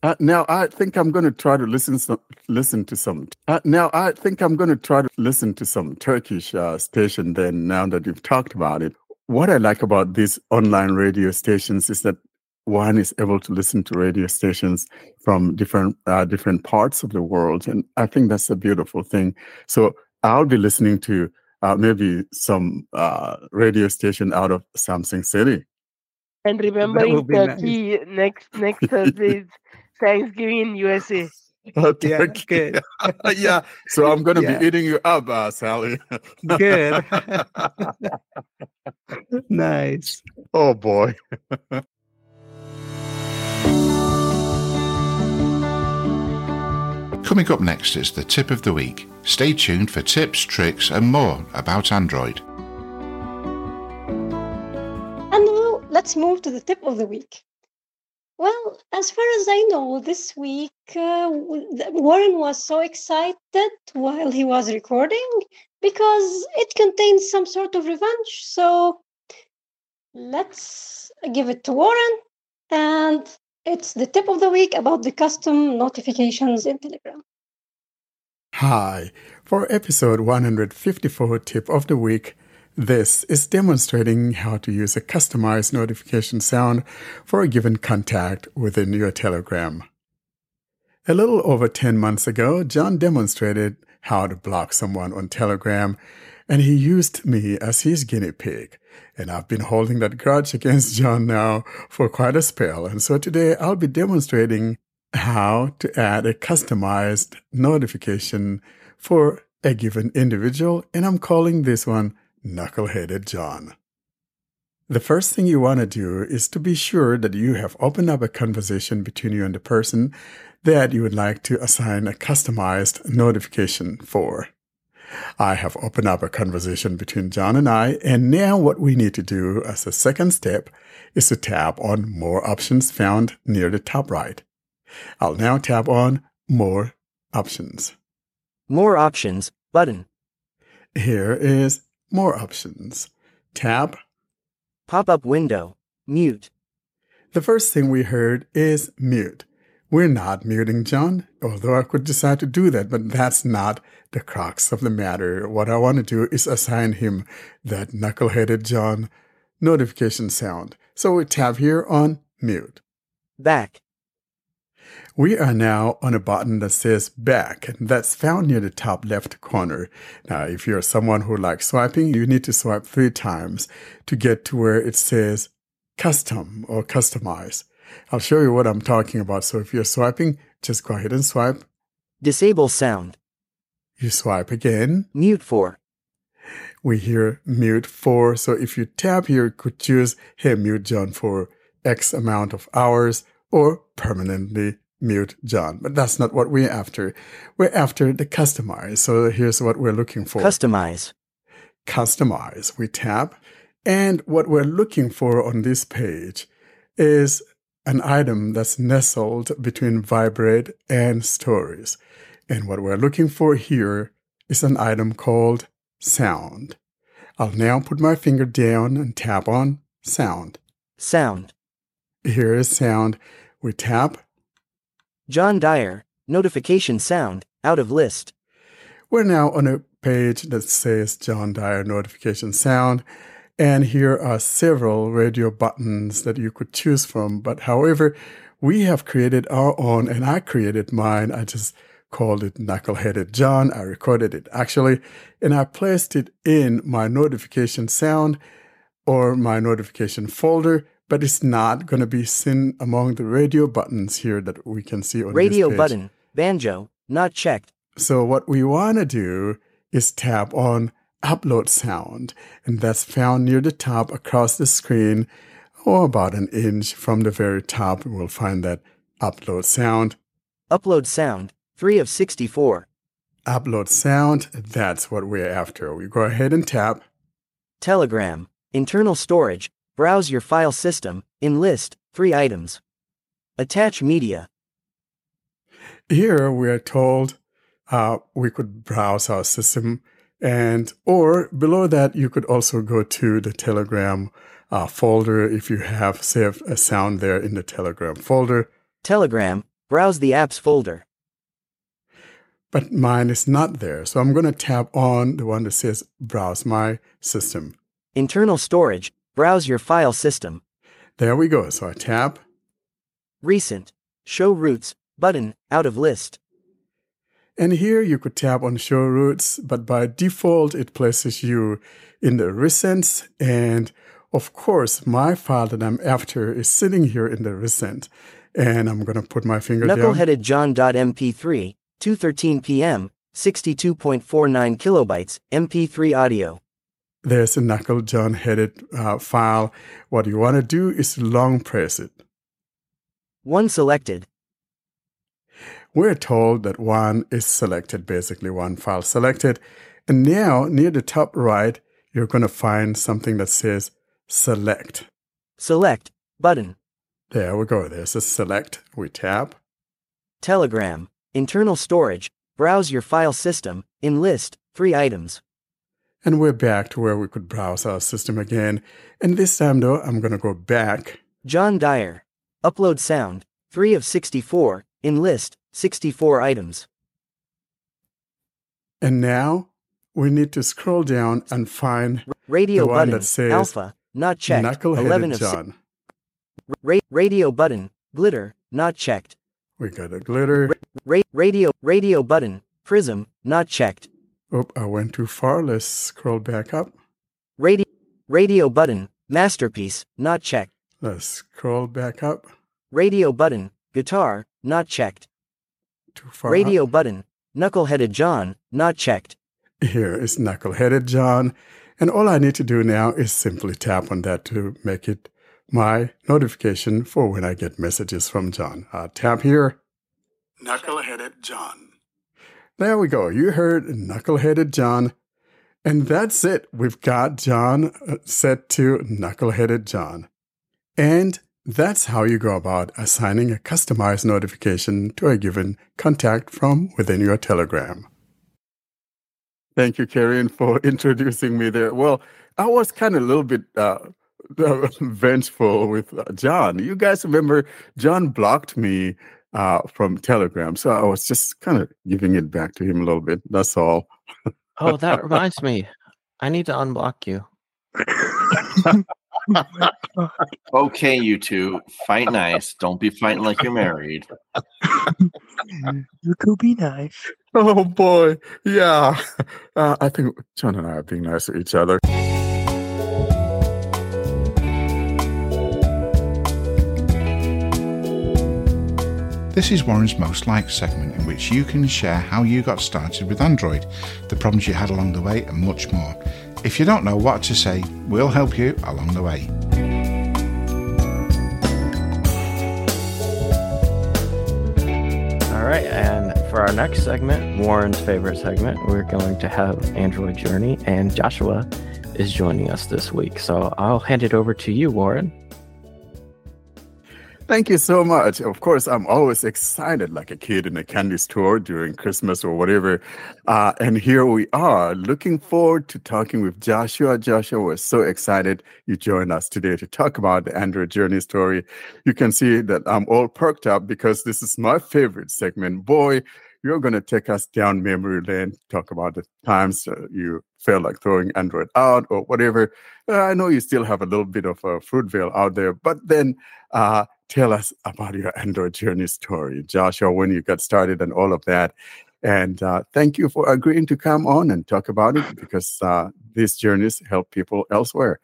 Uh, now I think I'm going to try to listen some, listen to some. Uh, now I think I'm going to try to listen to some Turkish uh, station. Then now that you've talked about it, what I like about these online radio stations is that one is able to listen to radio stations from different uh, different parts of the world, and I think that's a beautiful thing. So I'll be listening to uh, maybe some uh, radio station out of Samsun City. And remembering Turkey nice. next next Thursday is Thanksgiving in USA. Oh, yeah, good. yeah. So I'm going to yeah. be eating you up, uh, Sally. good. nice. Oh boy. Coming up next is the tip of the week. Stay tuned for tips, tricks, and more about Android. And now let's move to the tip of the week. Well, as far as I know, this week uh, Warren was so excited while he was recording because it contains some sort of revenge. So let's give it to Warren and it's the tip of the week about the custom notifications in Telegram. Hi. For episode 154 tip of the week, this is demonstrating how to use a customized notification sound for a given contact within your Telegram. A little over 10 months ago, John demonstrated how to block someone on Telegram, and he used me as his guinea pig. And I've been holding that grudge against John now for quite a spell. And so today I'll be demonstrating how to add a customized notification for a given individual. And I'm calling this one Knuckleheaded John. The first thing you want to do is to be sure that you have opened up a conversation between you and the person that you would like to assign a customized notification for. I have opened up a conversation between John and I, and now what we need to do as a second step is to tap on More Options found near the top right. I'll now tap on More Options. More Options button. Here is More Options. Tap. Pop up window. Mute. The first thing we heard is mute. We're not muting John, although I could decide to do that, but that's not the crux of the matter. What I want to do is assign him that knuckleheaded John notification sound. So we tap here on mute. Back. We are now on a button that says back, and that's found near the top left corner. Now, if you're someone who likes swiping, you need to swipe three times to get to where it says custom or customize. I'll show you what I'm talking about. So if you're swiping, just go ahead and swipe. Disable sound. You swipe again. Mute for. We hear mute for. So if you tap here, you could choose, hey, mute John for X amount of hours or permanently mute John. But that's not what we're after. We're after the customize. So here's what we're looking for. Customize. Customize. We tap. And what we're looking for on this page is an item that's nestled between vibrate and stories. And what we're looking for here is an item called sound. I'll now put my finger down and tap on sound. Sound. Here is sound. We tap. John Dyer, notification sound, out of list. We're now on a page that says John Dyer notification sound. And here are several radio buttons that you could choose from. But however, we have created our own and I created mine. I just called it Knuckleheaded John. I recorded it actually, and I placed it in my notification sound or my notification folder, but it's not going to be seen among the radio buttons here that we can see on Radio this page. button, banjo, not checked. So what we want to do is tap on upload sound, and that's found near the top across the screen, or about an inch from the very top. We'll find that upload sound. Upload sound, 3 of 64. Upload sound, that's what we're after. We go ahead and tap. Telegram, internal storage, browse your file system, in list, 3 items. Attach media. Here we are told uh, we could browse our system and or below that you could also go to the telegram uh, folder if you have saved a sound there in the telegram folder Telegram, browse the apps folder. but mine is not there so i'm going to tap on the one that says browse my system Internal storage, browse your file system. there we go so i tap Recent, show routes, button, out of list. and here you could tap on show routes but by default it places you in the recents and of course my file that i'm after is sitting here in the recent and i'm going to put my finger down Knuckleheaded John.mp3, 2:13 p.m., 62.49 kilobytes, MP3 audio. There's a knuckle John headed uh, file. What you want to do is long press it. One selected. We're told that one is selected, basically one file selected. And now near the top right, you're going to find something that says select. Select, button. There we go. There's a select. We tap. Telegram, internal storage, browse your file system, in list, 3 items. And we're back to where we could browse our system again. And this time though, I'm going to go back. John Dyer. Upload sound, 3 of 64, in list, 64 items. And now we need to scroll down and find Radio the one button, that says alpha, not checked, 11 Knuckleheaded of si- John. Ra- radio button, glitter, not checked. We got a glitter. Ra- radio, radio button, prism, not checked. Oh, I went too far. Let's scroll back up. Radio, radio button, masterpiece, not checked. Let's scroll back up. Radio button, guitar, not checked. Too far. Radio button, knuckleheaded John, not checked. Here is Knuckleheaded John. And all I need to do now is simply tap on that to make it my notification for when I get messages from John. I'll tap here. Knuckleheaded John. There we go. You heard Knuckleheaded John. And that's it. We've got John uh, set to Knuckleheaded John. And that's how you go about assigning a customized notification to a given contact from within your Telegram. Thank you, Karen, for introducing me there. Well, I was kind of a little bit uh, vengeful with uh, John. You guys remember John blocked me uh, from Telegram, so I was just kind of giving it back to him a little bit. That's all. Oh, that reminds me. I need to unblock you. Okay, you two, fight nice. Don't be fighting like you're married. You could be nice. Oh boy, yeah. Uh, I think John and I are being nice to each other. This is Warren's Most Liked segment, in which you can share how you got started with Android, the problems you had along the way, and much more. If you don't know what to say, we'll help you along the way. All right, and for our next segment, Warren's favorite segment, we're going to have Android Journey, and Joshua is joining us this week. So I'll hand it over to you, Warren. Thank you so much. Of course, I'm always excited like a kid in a candy store during Christmas or whatever. Uh, and here we are, looking forward to talking with Joshua. Joshua, we're so excited you joined us today to talk about the Android Journey story. You can see that I'm all perked up because this is my favorite segment. Boy, you're going to take us down memory lane, talk about the times uh, you felt like throwing Android out or whatever. Uh, I know you still have a little bit of a Fruitvale out there, but then uh, tell us about your Android journey story, Joshua, when you got started and all of that. And uh, thank you for agreeing to come on and talk about it because uh, these journeys help people elsewhere.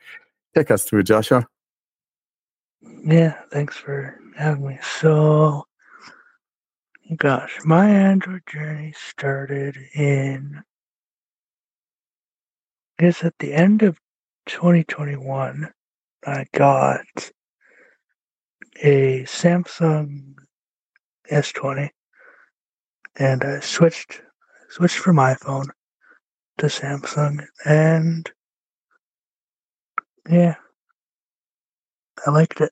Take us through, Joshua. Yeah, thanks for having me. So, gosh, my Android journey started in, I guess, at the end of 2021. I got a Samsung S20 and I switched switched from iPhone to Samsung and yeah I liked it.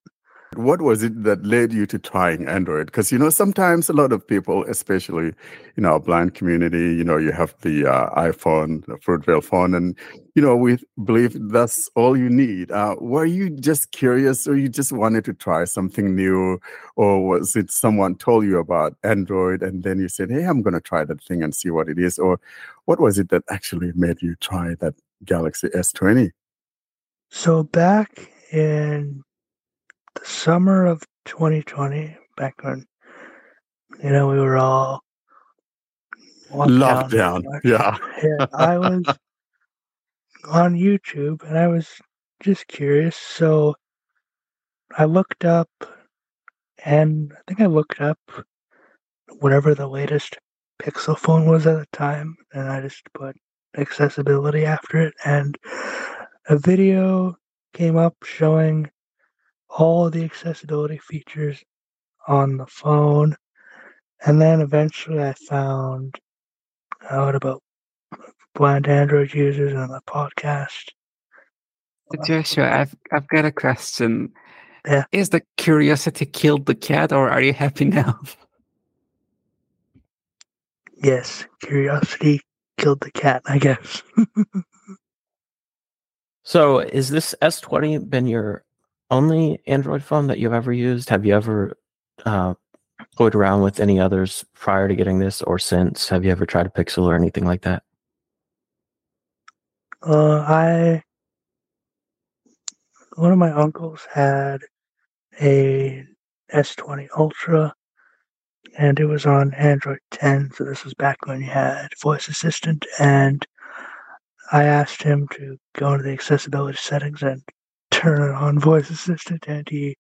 What was it that led you to trying Android? Because you know sometimes a lot of people, especially in our blind community, you know you have the uh, iPhone, the Fruitvale phone, and you know we believe that's all you need. Uh, were you just curious, or you just wanted to try something new, or was it someone told you about Android and then you said, "Hey, I'm going to try that thing and see what it is," or what was it that actually made you try that Galaxy S20? So back in the summer of 2020, back when you know we were all locked down. Lockdown, yeah. yeah, I was on YouTube and I was just curious. So I looked up, and I think I looked up whatever the latest Pixel phone was at the time, and I just put accessibility after it, and a video came up showing all the accessibility features on the phone. And then eventually I found out about blind Android users on the podcast. Uh, Joshua, I've I've got a question. Yeah. Is the curiosity killed the cat, or are you happy now? Yes, curiosity killed the cat, I guess. So, is this S20 been your only Android phone that you've ever used? Have you ever uh, around with any others prior to getting this or since? Have you ever tried a Pixel or anything like that? Uh, I one of my uncles had a S20 Ultra, and it was on Android 10. So this was back when you had voice assistant, and I asked him to go into the accessibility settings and turn on voice assistant, and he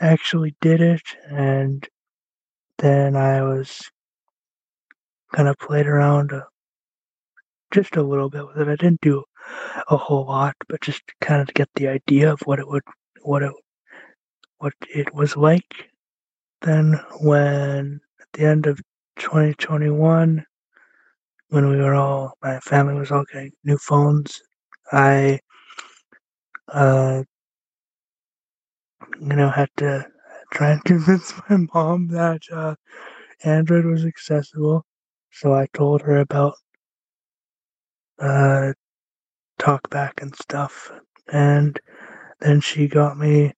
actually did it. And then I was kind of played around uh, just a little bit with it. I didn't do a whole lot, but just kind of get the idea of what it would, what it, what it was like. Then when at the end of 2021, when we were all, my family was all getting new phones, I, uh, you know, had to try and convince my mom that uh, Android was accessible. So I told her about uh, TalkBack and stuff, and then she got me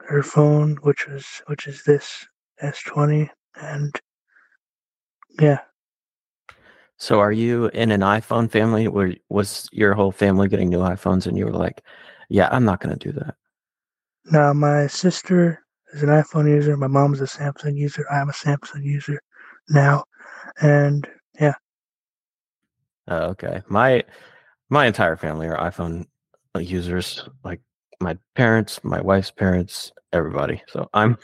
her phone, which was which is this S20, and yeah, So, are you in an iPhone family? Where was your whole family getting new iPhones, and you were like, "Yeah, I'm not going to do that." Now, my sister is an iPhone user. My mom's a Samsung user. I'm a Samsung user now, and yeah, Oh, okay. My my entire family are iPhone uh, users. Like my parents, my wife's parents, everybody. So I'm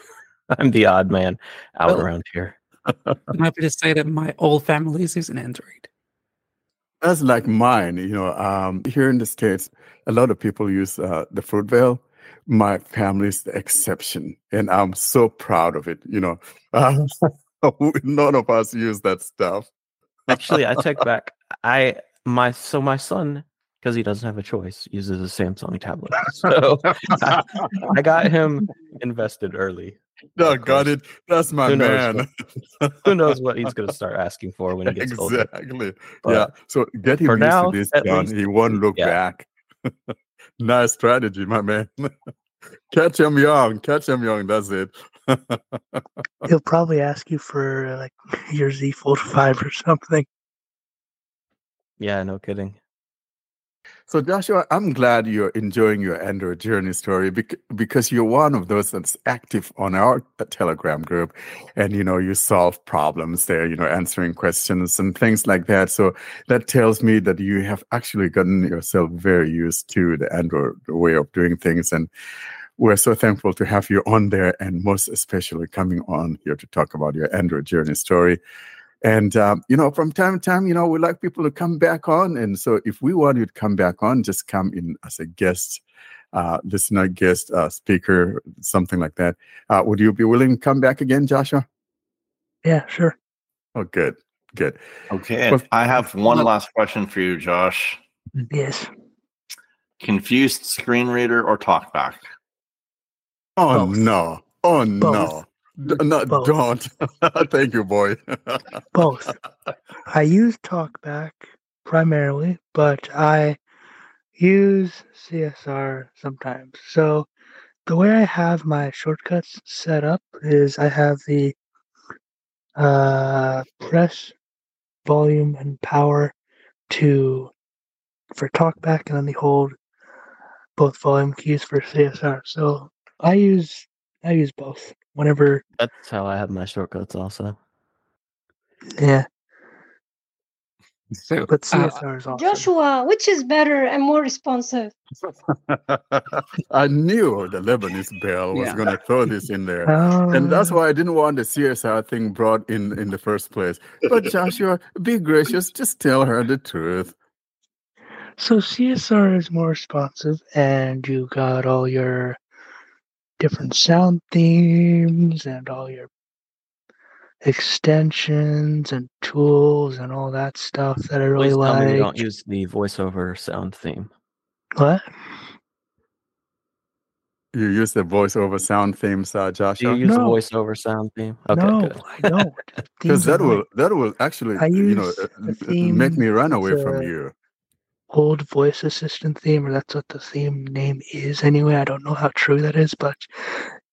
I'm the odd man out Well- around here. I'm happy to say that my whole family is using Android. That's like mine. You know, um, here in the states, a lot of people use uh, the Fruitvale. My family is the exception, and I'm so proud of it. You know, uh, None of us use that stuff. Actually, I take back. I my so my son because he doesn't have a choice uses a Samsung tablet. So I, I got him invested early. No, got it. That's my Who knows man. what- Who knows what he's going to start asking for when he gets older? exactly. Yeah. So get him for used now, to this, at John. least- he won't look yeah. back. nice strategy, my man. Catch him young. Catch him young. That's it. He'll probably ask you for uh, like your Z Fold 5 or something. Yeah, no kidding. So, Joshua, I'm glad you're enjoying your Android journey story bec- because you're one of those that's active on our uh, Telegram group, and you know you solve problems there, you know, answering questions and things like that. So that tells me that you have actually gotten yourself very used to the Android way of doing things, and we're so thankful to have you on there, and most especially coming on here to talk about your Android journey story. And um, you know, from time to time, you know, we like people to come back on. And so, if we want you to come back on, just come in as a guest, uh, listener, guest, uh, speaker, something like that. Uh, would you be willing to come back again, Joshua? Yeah, sure. Oh, good, good. Okay, Well, I have one last question for you, Josh. Yes. Confused screen reader or talkback? Oh Both. no! Oh no! Both. D- no, Both. don't. Thank you, boy. Both. I use TalkBack primarily, but I use CSR sometimes. So the way I have my shortcuts set up is I have the uh, press, volume, and power to for TalkBack, and then the hold both volume keys for CSR. So I use I use both whenever. That's how I have my shortcuts also. Yeah, So, but uh, CSR is awesome. Joshua, which is better and more responsive? I knew the Lebanese bell was Yeah. going to throw this in there. and that's Uh, why I didn't want the CSR thing brought in in the first place. But Joshua, be gracious, just tell her the truth. So CSR is more responsive, and you got all your different sound themes and all your extensions and tools and all that stuff that I really Please tell me you don't use the voiceover sound theme. What? You use the voiceover sound themes, uh, Do you Joshua, use the voiceover sound theme? Okay, no, good. I don't. because that will mine. that will actually you know use uh, the uh, theme. make me run away It's from you. Old voice assistant theme, or that's what the theme name is anyway. I don't know how true that is, but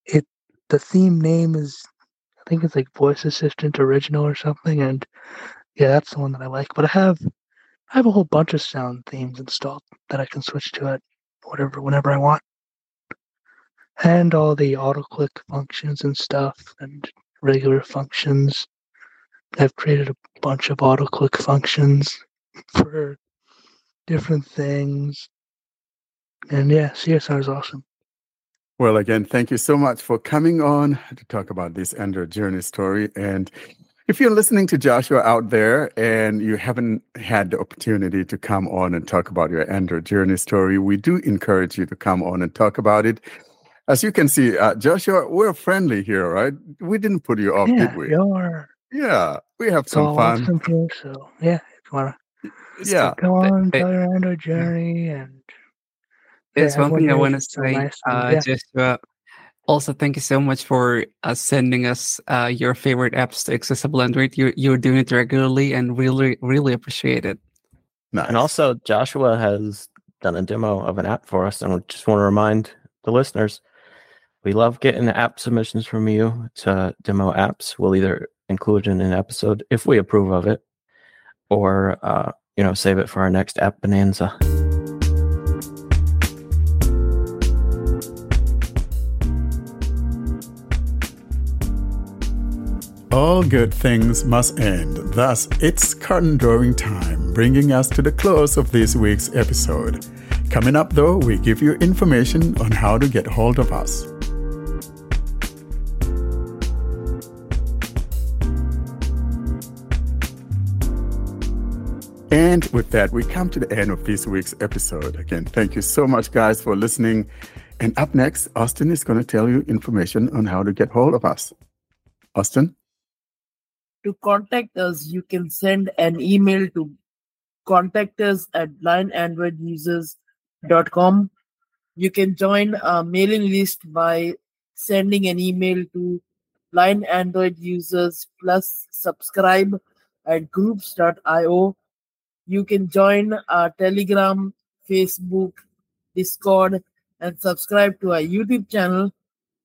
it the theme name is I think it's like voice assistant original or something, and yeah, that's the one that I like. But I have I have a whole bunch of sound themes installed that I can switch to at whatever whenever I want. And all the auto click functions and stuff and regular functions. I've created a bunch of auto click functions for different things. And yeah, CSR is awesome. Well, again, thank you so much for coming on to talk about this Android journey story. And if you're listening to Joshua out there and you haven't had the opportunity to come on and talk about your Android journey story, we do encourage you to come on and talk about it. As you can see, uh, Joshua, we're friendly here, right? We didn't put you off, yeah, did we? are Yeah, we have it's some fun. awesome. So yeah, if you wanna Yeah. go on, Hey, tell your Android journey and yeah, There's one thing I want to say, nice and uh, yeah. Joshua. Also, thank you so much for uh, sending us uh, your favorite apps to Accessible Android. You you're doing it regularly and really really appreciate it. Nice. And also, Joshua has done a demo of an app for us, and we just want to remind the listeners we love getting app submissions from you to demo apps. We'll either include it in an episode if we approve of it, or uh, you know, save it for our next app bonanza. All good things must end. Thus, it's curtain drawing time, bringing us to the close of this week's episode. Coming up, though, we give you information on how to get hold of us. And with that, we come to the end of this week's episode. Again, thank you so much, guys, for listening. And up next, Austin is going to tell you information on how to get hold of us. Austin? To contact us, you can send an email to contact us at blindandroidusers.com. You can join our mailing list by sending an email to blind Android users plus subscribe at groups.io. You can join our Telegram, Facebook, Discord, and subscribe to our YouTube channel.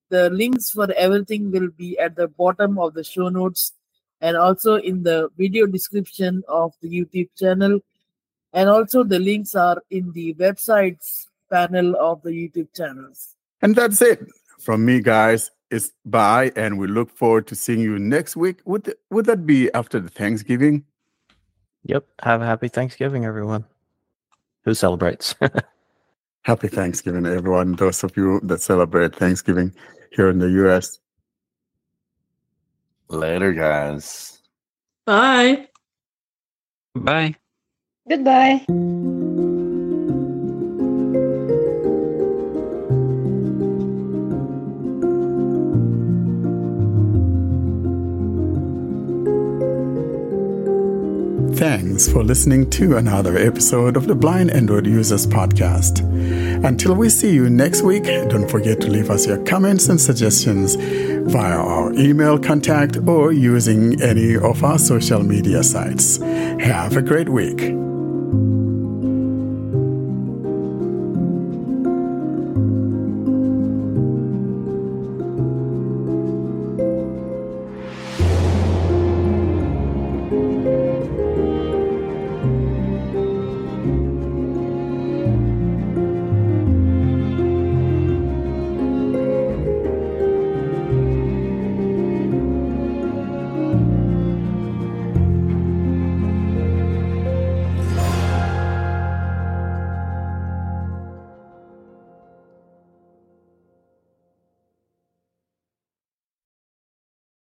The links for everything will be at the bottom of the show notes and also in the video description of the YouTube channel. And also, the links are in the websites panel of the YouTube channels. And that's it from me, guys. It's bye, and we look forward to seeing you next week. Would would that be after the Thanksgiving? Yep. Have a happy Thanksgiving, everyone who celebrates. Happy Thanksgiving, everyone. Those of you that celebrate Thanksgiving here in the U.S. Later, guys. Bye. Bye. Goodbye. Thanks for listening to another episode of the Blind Android Users Podcast. Until we see you next week, don't forget to leave us your comments and suggestions via our email contact or using any of our social media sites. Have a great week.